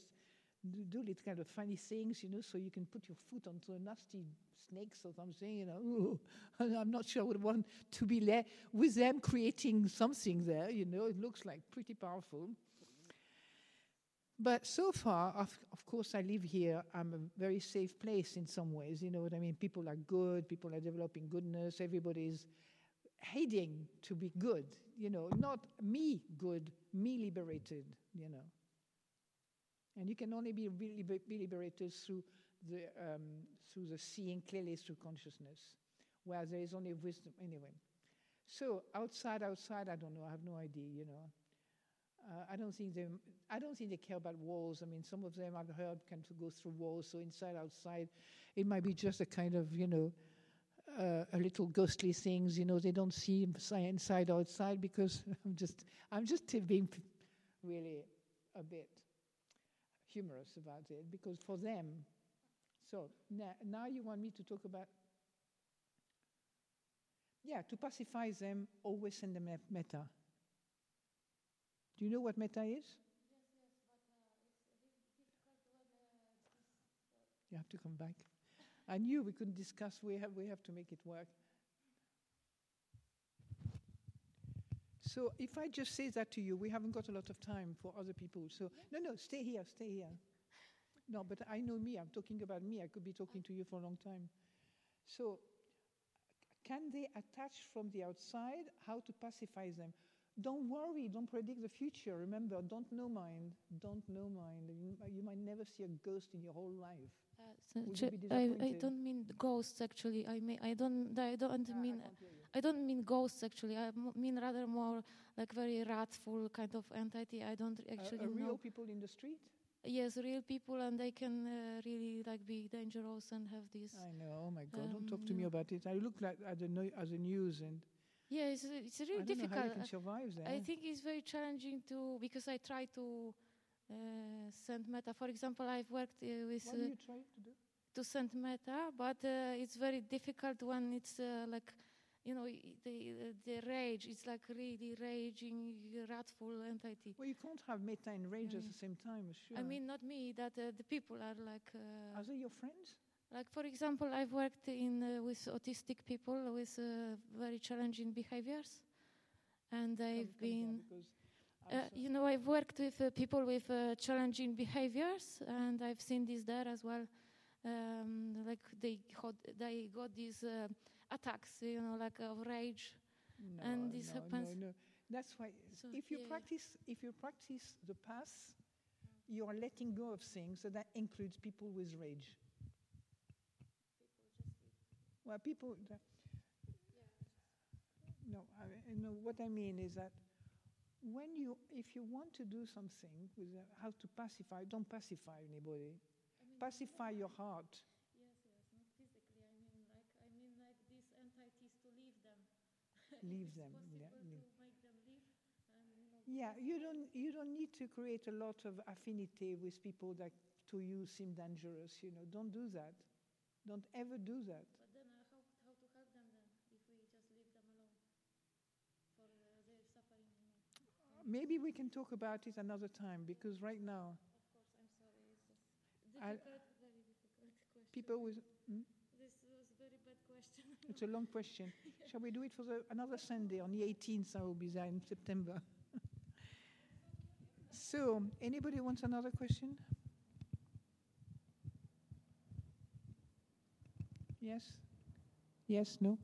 do, do kind of funny things, you know, so you can put your foot onto a nasty snakes or something, you know. Ooh, (laughs) I'm not sure I would want to be there with them creating something there, you know. It looks like pretty powerful. But so far, of, of, course, I live here. I'm a very safe place in some ways. You know what I mean? People are good. People are developing goodness. Everybody is hating to be good. You know, not me good, me liberated. You know. And you can only be, really be liberated through the, um, through the seeing clearly through consciousness, where there is only wisdom. Anyway. So outside, outside, I don't know. I have no idea, you know. Uh, I don't think they. I don't think they care about walls. I mean, some of them I've heard can go through walls. So inside, outside, it might be just a kind of you know, uh, a little ghostly things. You know, they don't see inside, outside because (laughs) I'm just I'm just being really a bit humorous about it because for them, So now, now you want me to talk about. Yeah, to pacify them, always send them metta. Do you know what metta is? You have to come back. I knew we couldn't discuss. We have, we have to make it work. So if I just say that to you, we haven't got a lot of time for other people. So no, no, stay here, stay here. No, but I know me. I'm talking about me. I could be talking to you for a long time. So can they attach from the outside? How to pacify them? Don't worry. Don't predict the future. Remember, don't know mind. Don't know mind. You, you might never see a ghost in your whole life. Uh, so Would ch- you be I, I don't mean ghosts actually. I mean I don't I don't Ah, mean you. I don't mean ghosts actually. I m- mean rather more like very wrathful kind of entity. I don't actually uh, real know. people in the street? Yes, real people, and they can uh, really like be dangerous and have this. I know. Oh my God! don't talk Um, to me about it. I look like at the, no- at the news, and Yeah, it's it's I really don't know how you difficult. can survive there. I think it's very challenging to because I try to uh, send metta. For example, I've worked uh, with what uh, do you try to do? to send metta, but uh, it's very difficult when it's uh, like, you know, the the rage. It's like really raging, wrathful entity. Well, you can't have metta and rage at the same time. Sure. I mean, not me. That uh, the people are like, uh, are they your friends? Like for example, I've worked in uh, with autistic people with uh, very challenging behaviors, and I've been. Uh, you know, I've worked with uh, people with uh, challenging behaviors, and I've seen this there as well. Um, like they got, they got these uh, attacks, you know, like of rage. no, and this no, happens- No, no. That's why So, if you yeah. practice, if you practice the path, you are letting go of things. So that includes people with rage. Well, people. No, I, I know what I mean is that when you, if you want to do something with uh, how to pacify, don't pacify anybody. Pacify your heart. Yes, yes, not physically. I mean, like, I mean, like these entities to leave them. (laughs) Leave them, yeah, leave. them leave, and you know. Yeah, you don't you don't need to create a lot of affinity with people that to you seem dangerous. You know, don't do that. Don't ever do that. But then, uh, how how to help them then if we just leave them alone for uh, their suffering? You know? Maybe we can talk about it another time because right now Of course, I'm sorry. It's difficult, very difficult question. people with hmm? This was a very bad question. (laughs) it's a long question. (laughs) Shall we do it for the, another Sunday on the 18th? I will be there in September. (laughs) so, anybody wants another question? Yes. Yes. No.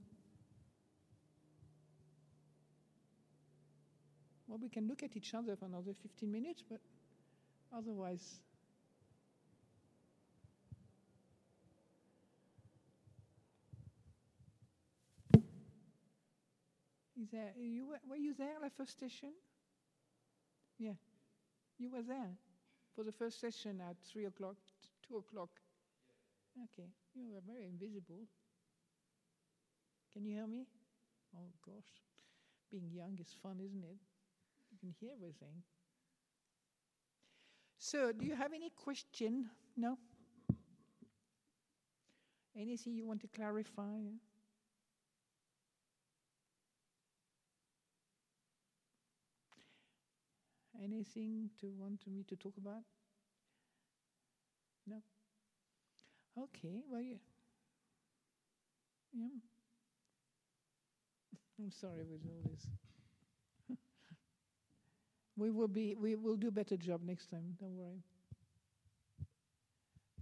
Well, we can look at each other for another 15 minutes, but otherwise. Is there, you were, were you there at the first session? Yeah, you were there for the first session at three o'clock, t- two o'clock. Okay, you were very invisible. Can you hear me? Oh gosh, being young is fun, isn't it? Can hear everything. So, do you have any question? No. Anything you want to clarify? Anything to want me to talk about? No. Okay. Well, yeah. yeah. (laughs) I'm sorry with all this. We will be. We will do a better job next time. Don't worry.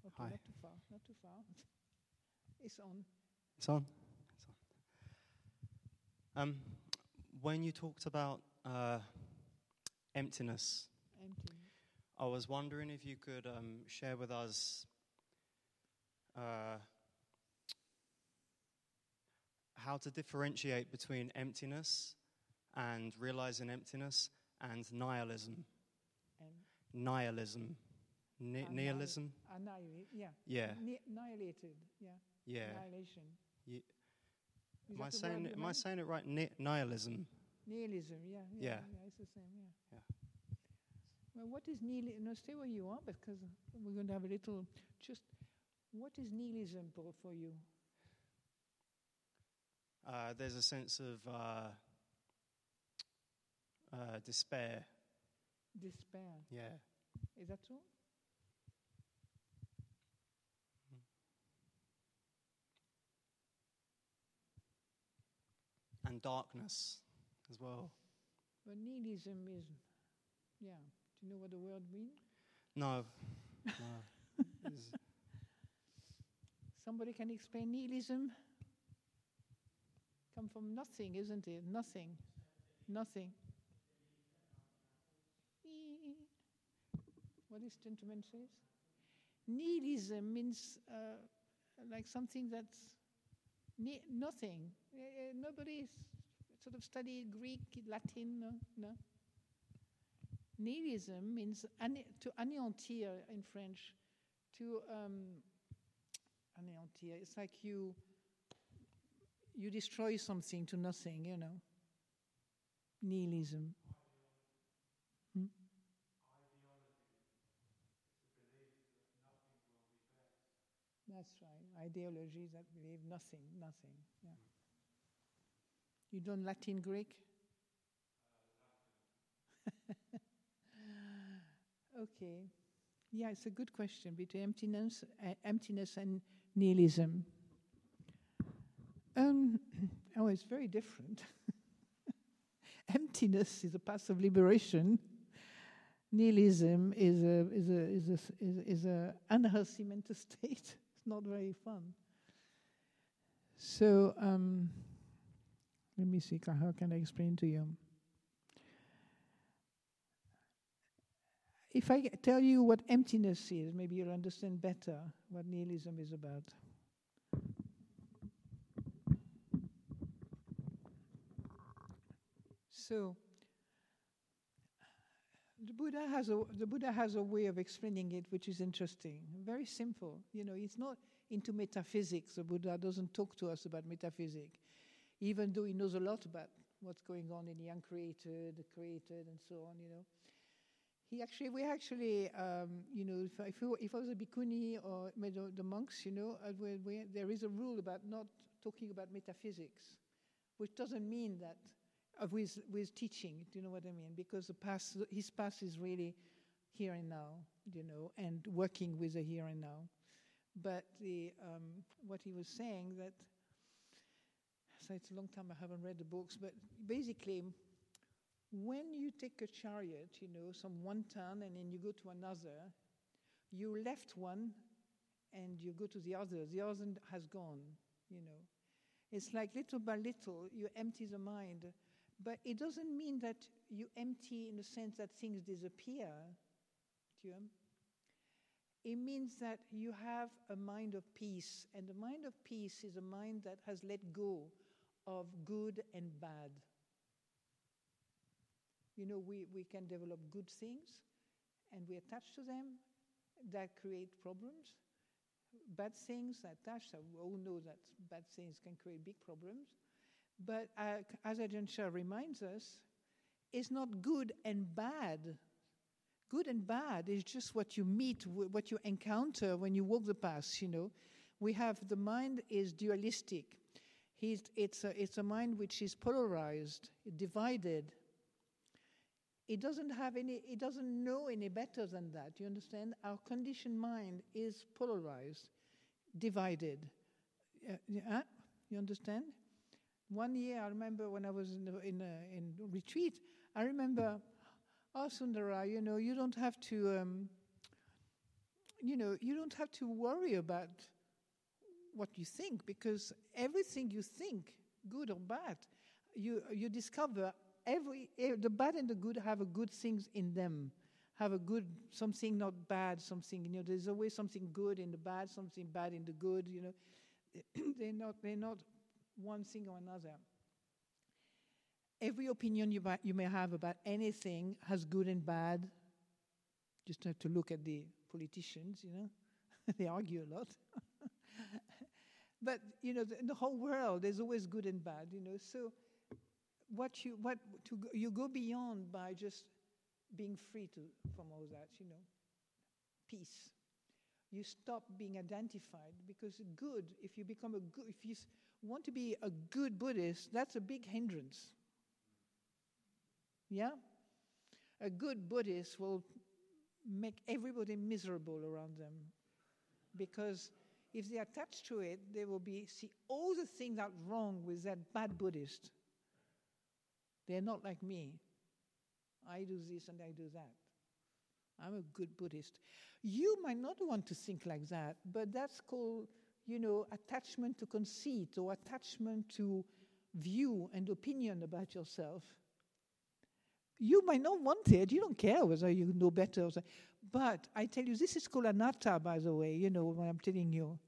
Okay, Hi. not too far. Not too far. (laughs) It's on. It's on. It's on. Um, when you talked about uh, emptiness, Empty. I was wondering if you could um, share with us uh, how to differentiate between emptiness and realizing emptiness and nihilism. And Nihilism. Ni- nihilism? annihilate. Yeah. Yeah. Ni- annihilated. Yeah. Yeah. Annihilation. Ye- Is Am I saying it, am I saying it right? Ni- nihilism. Nihilism, yeah, yeah, Yeah. yeah, it's the same, yeah. Yeah. Well, what is nihilism? No, stay where you are because we're going to have a little. Just What is nihilism for, for you? Uh, there's a sense of uh, uh, despair. Despair. Yeah. Is that true? And darkness as well. But nihilism is, yeah. Do you know what the word means? No. (laughs) no. Somebody can explain nihilism? Come from nothing, isn't it? Nothing. Nothing. What this gentleman says? Nihilism means uh, like something that's ni- nothing. Uh, nobody sort of study Greek, Latin, no? no. Nihilism means to anéantir in French, to um, anéantir. It's like you you destroy something to nothing, you know. Nihilism. That's right. Ideologies that believe nothing, nothing. Yeah. You don't Latin Greek? (laughs) okay. Yeah, it's a good question between emptiness, uh, emptiness and nihilism. Um, (clears throat) oh, it's very different. (laughs) Emptiness is a path of liberation. Nihilism is a is a is a is a, is a unhealthy mental (laughs) state. Not very fun. So um, let me see. How can I explain to you? If I tell you what emptiness is, maybe you'll understand better what nihilism is about. So the Buddha has a the Buddha has a way of explaining it which is interesting. Very simple. You know, it's not into metaphysics. The Buddha doesn't talk to us about metaphysics, even though he knows a lot about what's going on in the uncreated, the created, and so on. You know, he actually we actually um, you know if, if, we- if I was a bhikkhuni or the, the monks, you know, uh, we, we, there is a rule about not talking about metaphysics, which doesn't mean that with with teaching. Do you know what I mean? Because the past, his past is really here and now, you know, and working with the here and now. But the um, what he was saying that. So it's a long time I haven't read the books, but basically, when you take a chariot, you know, some one ton, and then you go to another, you left one, and you go to the other. The other has gone, you know. It's like little by little you empty the mind, but it doesn't mean that you empty in the sense that things disappear. Do you? It means that you have a mind of peace, and the mind of peace is a mind that has let go of good and bad. You know, we, we can develop good things and we attach to them that create problems. Bad things attached, we all know that bad things can create big problems. But uh, as Ajahn Chah reminds us, it's not good and bad. Good and bad is just what you meet, what you encounter when you walk the path, you know. We have the mind is dualistic. He's, it's, a, it's a mind which is polarized, divided. It doesn't have any, it doesn't know any better than that. You understand? Our conditioned mind is polarized, divided. Uh, yeah? You understand? One year, I remember when I was in, the, in, a, in retreat, I remember, oh, Sundara, you know, you don't have to, um, you know, you don't have to worry about what you think because everything you think, good or bad, you, you discover every, the bad and the good have a good things in them. Have a good something not bad, something you know. There's always something good in the bad, something bad in the good. You know, (clears throat) they're not they're not one thing or another. Every opinion you, you may have about anything has good and bad. Just have to look at the politicians, you know, (laughs) they argue a lot. (laughs) but you know, the, in the whole world, there's always good and bad, you know. So, what you what to go, you go beyond by just being free to from all that, you know, peace. You stop being identified because good, if you become a good, if you want to be a good Buddhist, that's a big hindrance. Yeah? A good Buddhist will make everybody miserable around them because if they attach to it, they will be see all the things that are wrong with that bad Buddhist. They're not like me. I do this and I do that. I'm a good Buddhist. You might not want to think like that, but that's called, you know, attachment to conceit or attachment to view and opinion about yourself. You might not want it. You don't care whether you know better. But I tell you, this is called anatta, by the way, you know, what I'm telling you.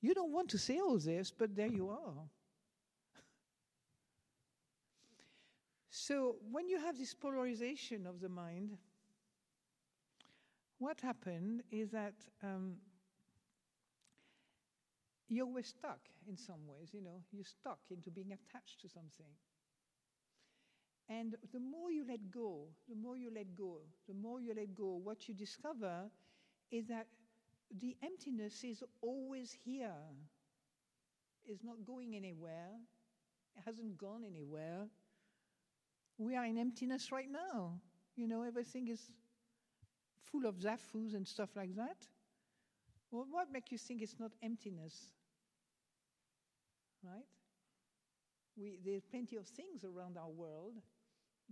You don't want to say all this, but there you are. (laughs) So when you have this polarization of the mind, what happened is that um, you were stuck in some ways, you know, you're stuck into being attached to something. And the more you let go, the more you let go, the more you let go, what you discover is that the emptiness is always here, it's not going anywhere, it hasn't gone anywhere. We are in emptiness right now. You know, everything is full of zafus and stuff like that. Well, what makes you think it's not emptiness? Right? We, there's plenty of things around our world,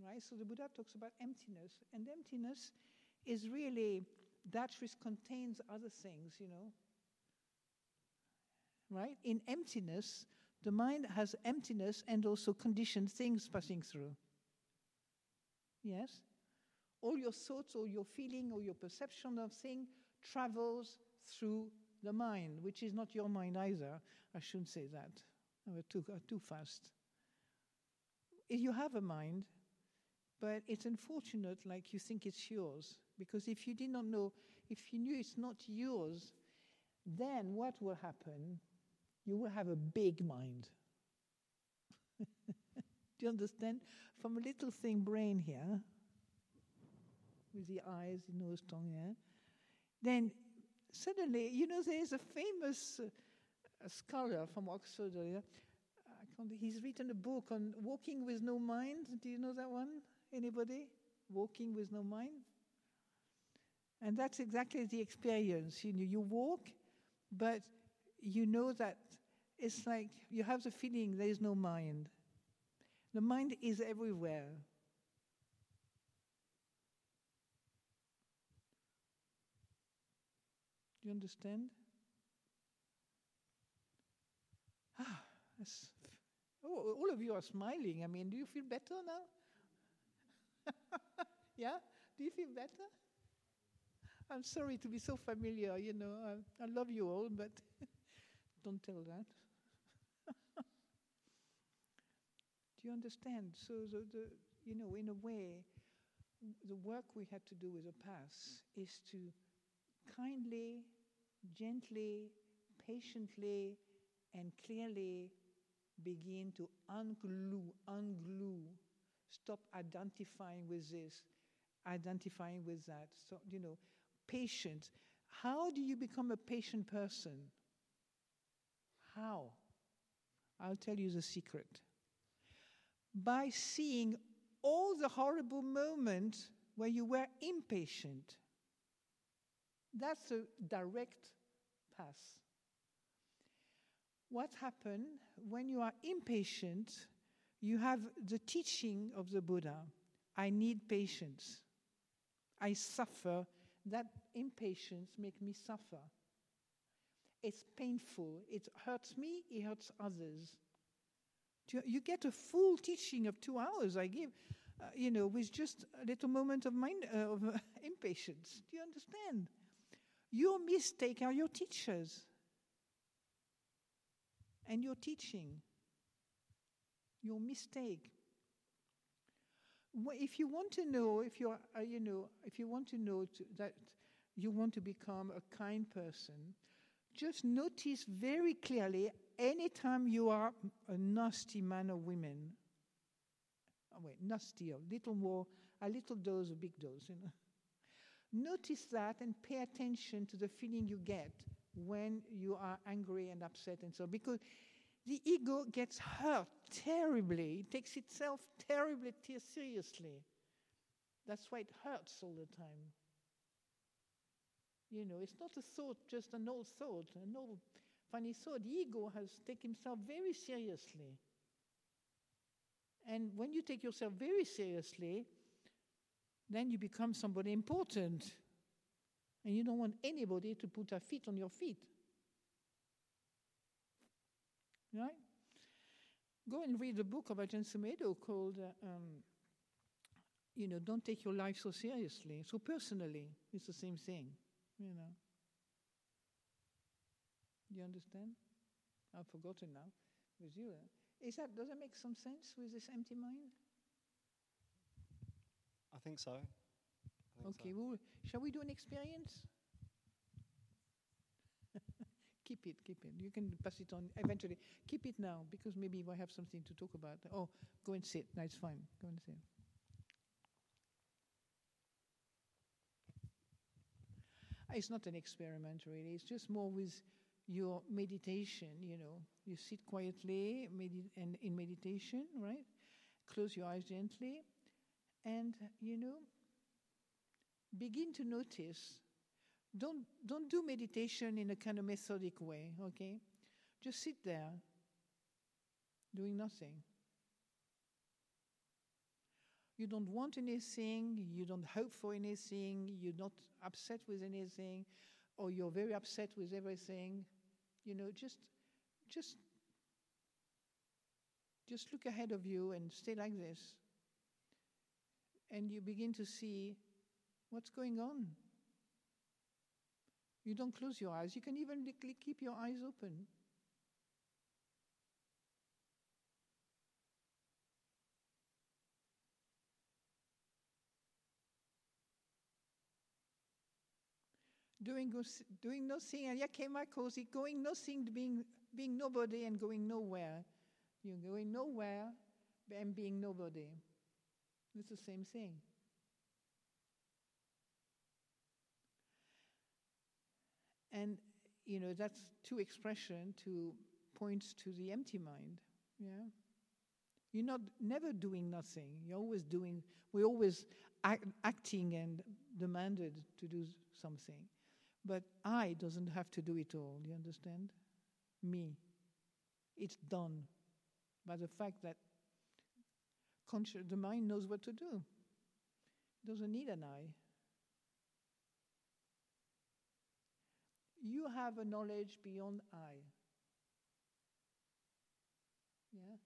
right? So the Buddha talks about emptiness, and emptiness is really that which contains other things, you know. Right? In emptiness, the mind has emptiness and also conditioned things passing through. Yes? All your thoughts or your feeling or your perception of thing travels through the mind, which is not your mind either. I shouldn't say that. I were too, uh, too fast. You have a mind, but it's unfortunate like you think it's yours. Because if you did not know, if you knew it's not yours, then what will happen? You will have a big mind. (laughs) Do you understand? From a little thing brain here, with the eyes, the nose, tongue, yeah, then suddenly, you know, there is a famous uh, a scholar from Oxford. Uh, he's written a book on walking with no mind. Do you know that one? Anybody? Walking with no mind? And that's exactly the experience. You know, you walk, but you know that it's like you have the feeling there is no mind. The mind is everywhere. Do you understand? Ah, that's, oh, all of you are smiling. I mean, do you feel better now? (laughs) yeah? Do you feel better? I'm sorry to be so familiar, you know. I, I love you all, but (laughs) don't tell that. (laughs) Do you understand? So, the, the, you know, in a way, the work we had to do with the past is to kindly, gently, patiently, and clearly begin to unglue, unglue, stop identifying with this, identifying with that. So, you know, patient. How do you become a patient person? How? I'll tell you the secret. By seeing all the horrible moments where you were impatient. That's a direct path. What happens when you are impatient? You have the teaching of the Buddha I need patience. I suffer. That impatience makes me suffer. It's painful. It hurts me, it hurts others. You, get a full teaching of two hours I give, uh, you know, with just a little moment of mind uh, of (laughs) impatience. Do you understand? Your mistake are your teachers and your teaching. Your mistake. If you want to know, if you're, uh, you know, if you want to know to, that you want to become a kind person, just notice very clearly anytime you are a nasty man or woman. Oh, wait, nasty, a little more, a little dose, a big dose, you know. Notice that and pay attention to the feeling you get when you are angry and upset and so because the ego gets hurt terribly. It takes itself terribly te- seriously. That's why it hurts all the time. You know, it's not a thought, just an old thought, an old funny thought. The ego has taken himself very seriously. And when you take yourself very seriously, then you become somebody important. And you don't want anybody to put their feet on your feet. Right? Go and read a book of Ajahn Sumedho called, uh, um, you know, Don't Take Your Life So Seriously. So personally, it's the same thing, you know. Do you understand? I've forgotten now. With you, is that does that make some sense with this empty mind? I think so. Okay, so. well, shall we do an experience? (laughs) keep it, keep it. You can pass it on eventually. Keep it now because maybe we have something to talk about. Oh, go and sit. That's fine. Go and sit. It's not an experiment, really. It's just more with your meditation. You know, you sit quietly medi- and in meditation, right? Close your eyes gently, and you know, begin to notice. Don't don't do meditation in a kind of methodic way. Okay, just sit there, doing nothing. You don't want anything, you don't hope for anything, you're not upset with anything, or you're very upset with everything. You know, just just just look ahead of you and stay like this. And you begin to see what's going on. You don't close your eyes. You can even keep your eyes open. Doing, doing nothing, and yeah, my cozy, going nothing, being, being nobody and going nowhere. You're going nowhere and being nobody. It's the same thing. And you know that's two expression to points to the empty mind. Yeah, you're not never doing nothing. You're always doing. We're always act, acting and demanded to do something, but I doesn't have to do it all. You understand? Me. It's done by the fact that conscious, the mind knows what to do. It doesn't need an I. You have a knowledge beyond I. Yeah?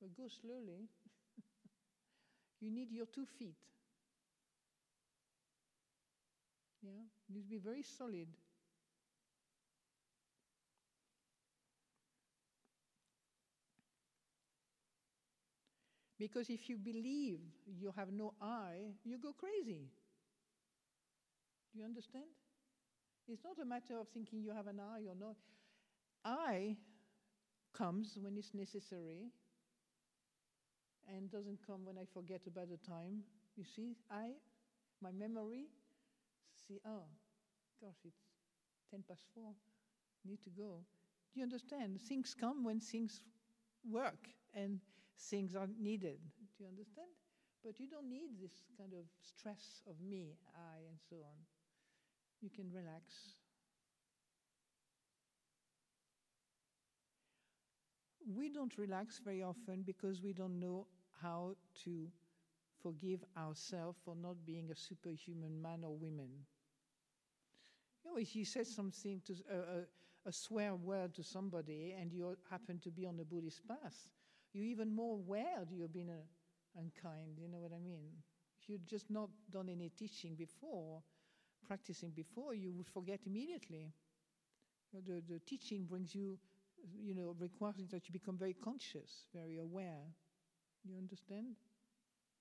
But go slowly. (laughs) you need your two feet. Yeah? You need to be very solid. Because if you believe you have no I, you go crazy. Do you understand? It's not a matter of thinking you have an I or not. I comes when it's necessary and doesn't come when I forget about the time. You see, I, my memory, see, oh, gosh, it's 10 past 4, need to go. Do you understand? Things come when things work and things are needed. Do you understand? But you don't need this kind of stress of me, I, and so on. You can relax. We don't relax very often because we don't know how to forgive ourselves for not being a superhuman man or woman. You know, if you say something to a, a, a swear word to somebody and you happen to be on the Buddhist path, you're even more aware that you've been uh, unkind. You know what I mean? If you'd just not done any teaching before, practicing before, you would forget immediately. The, the teaching brings you, you know, requires that you become very conscious, very aware. You understand?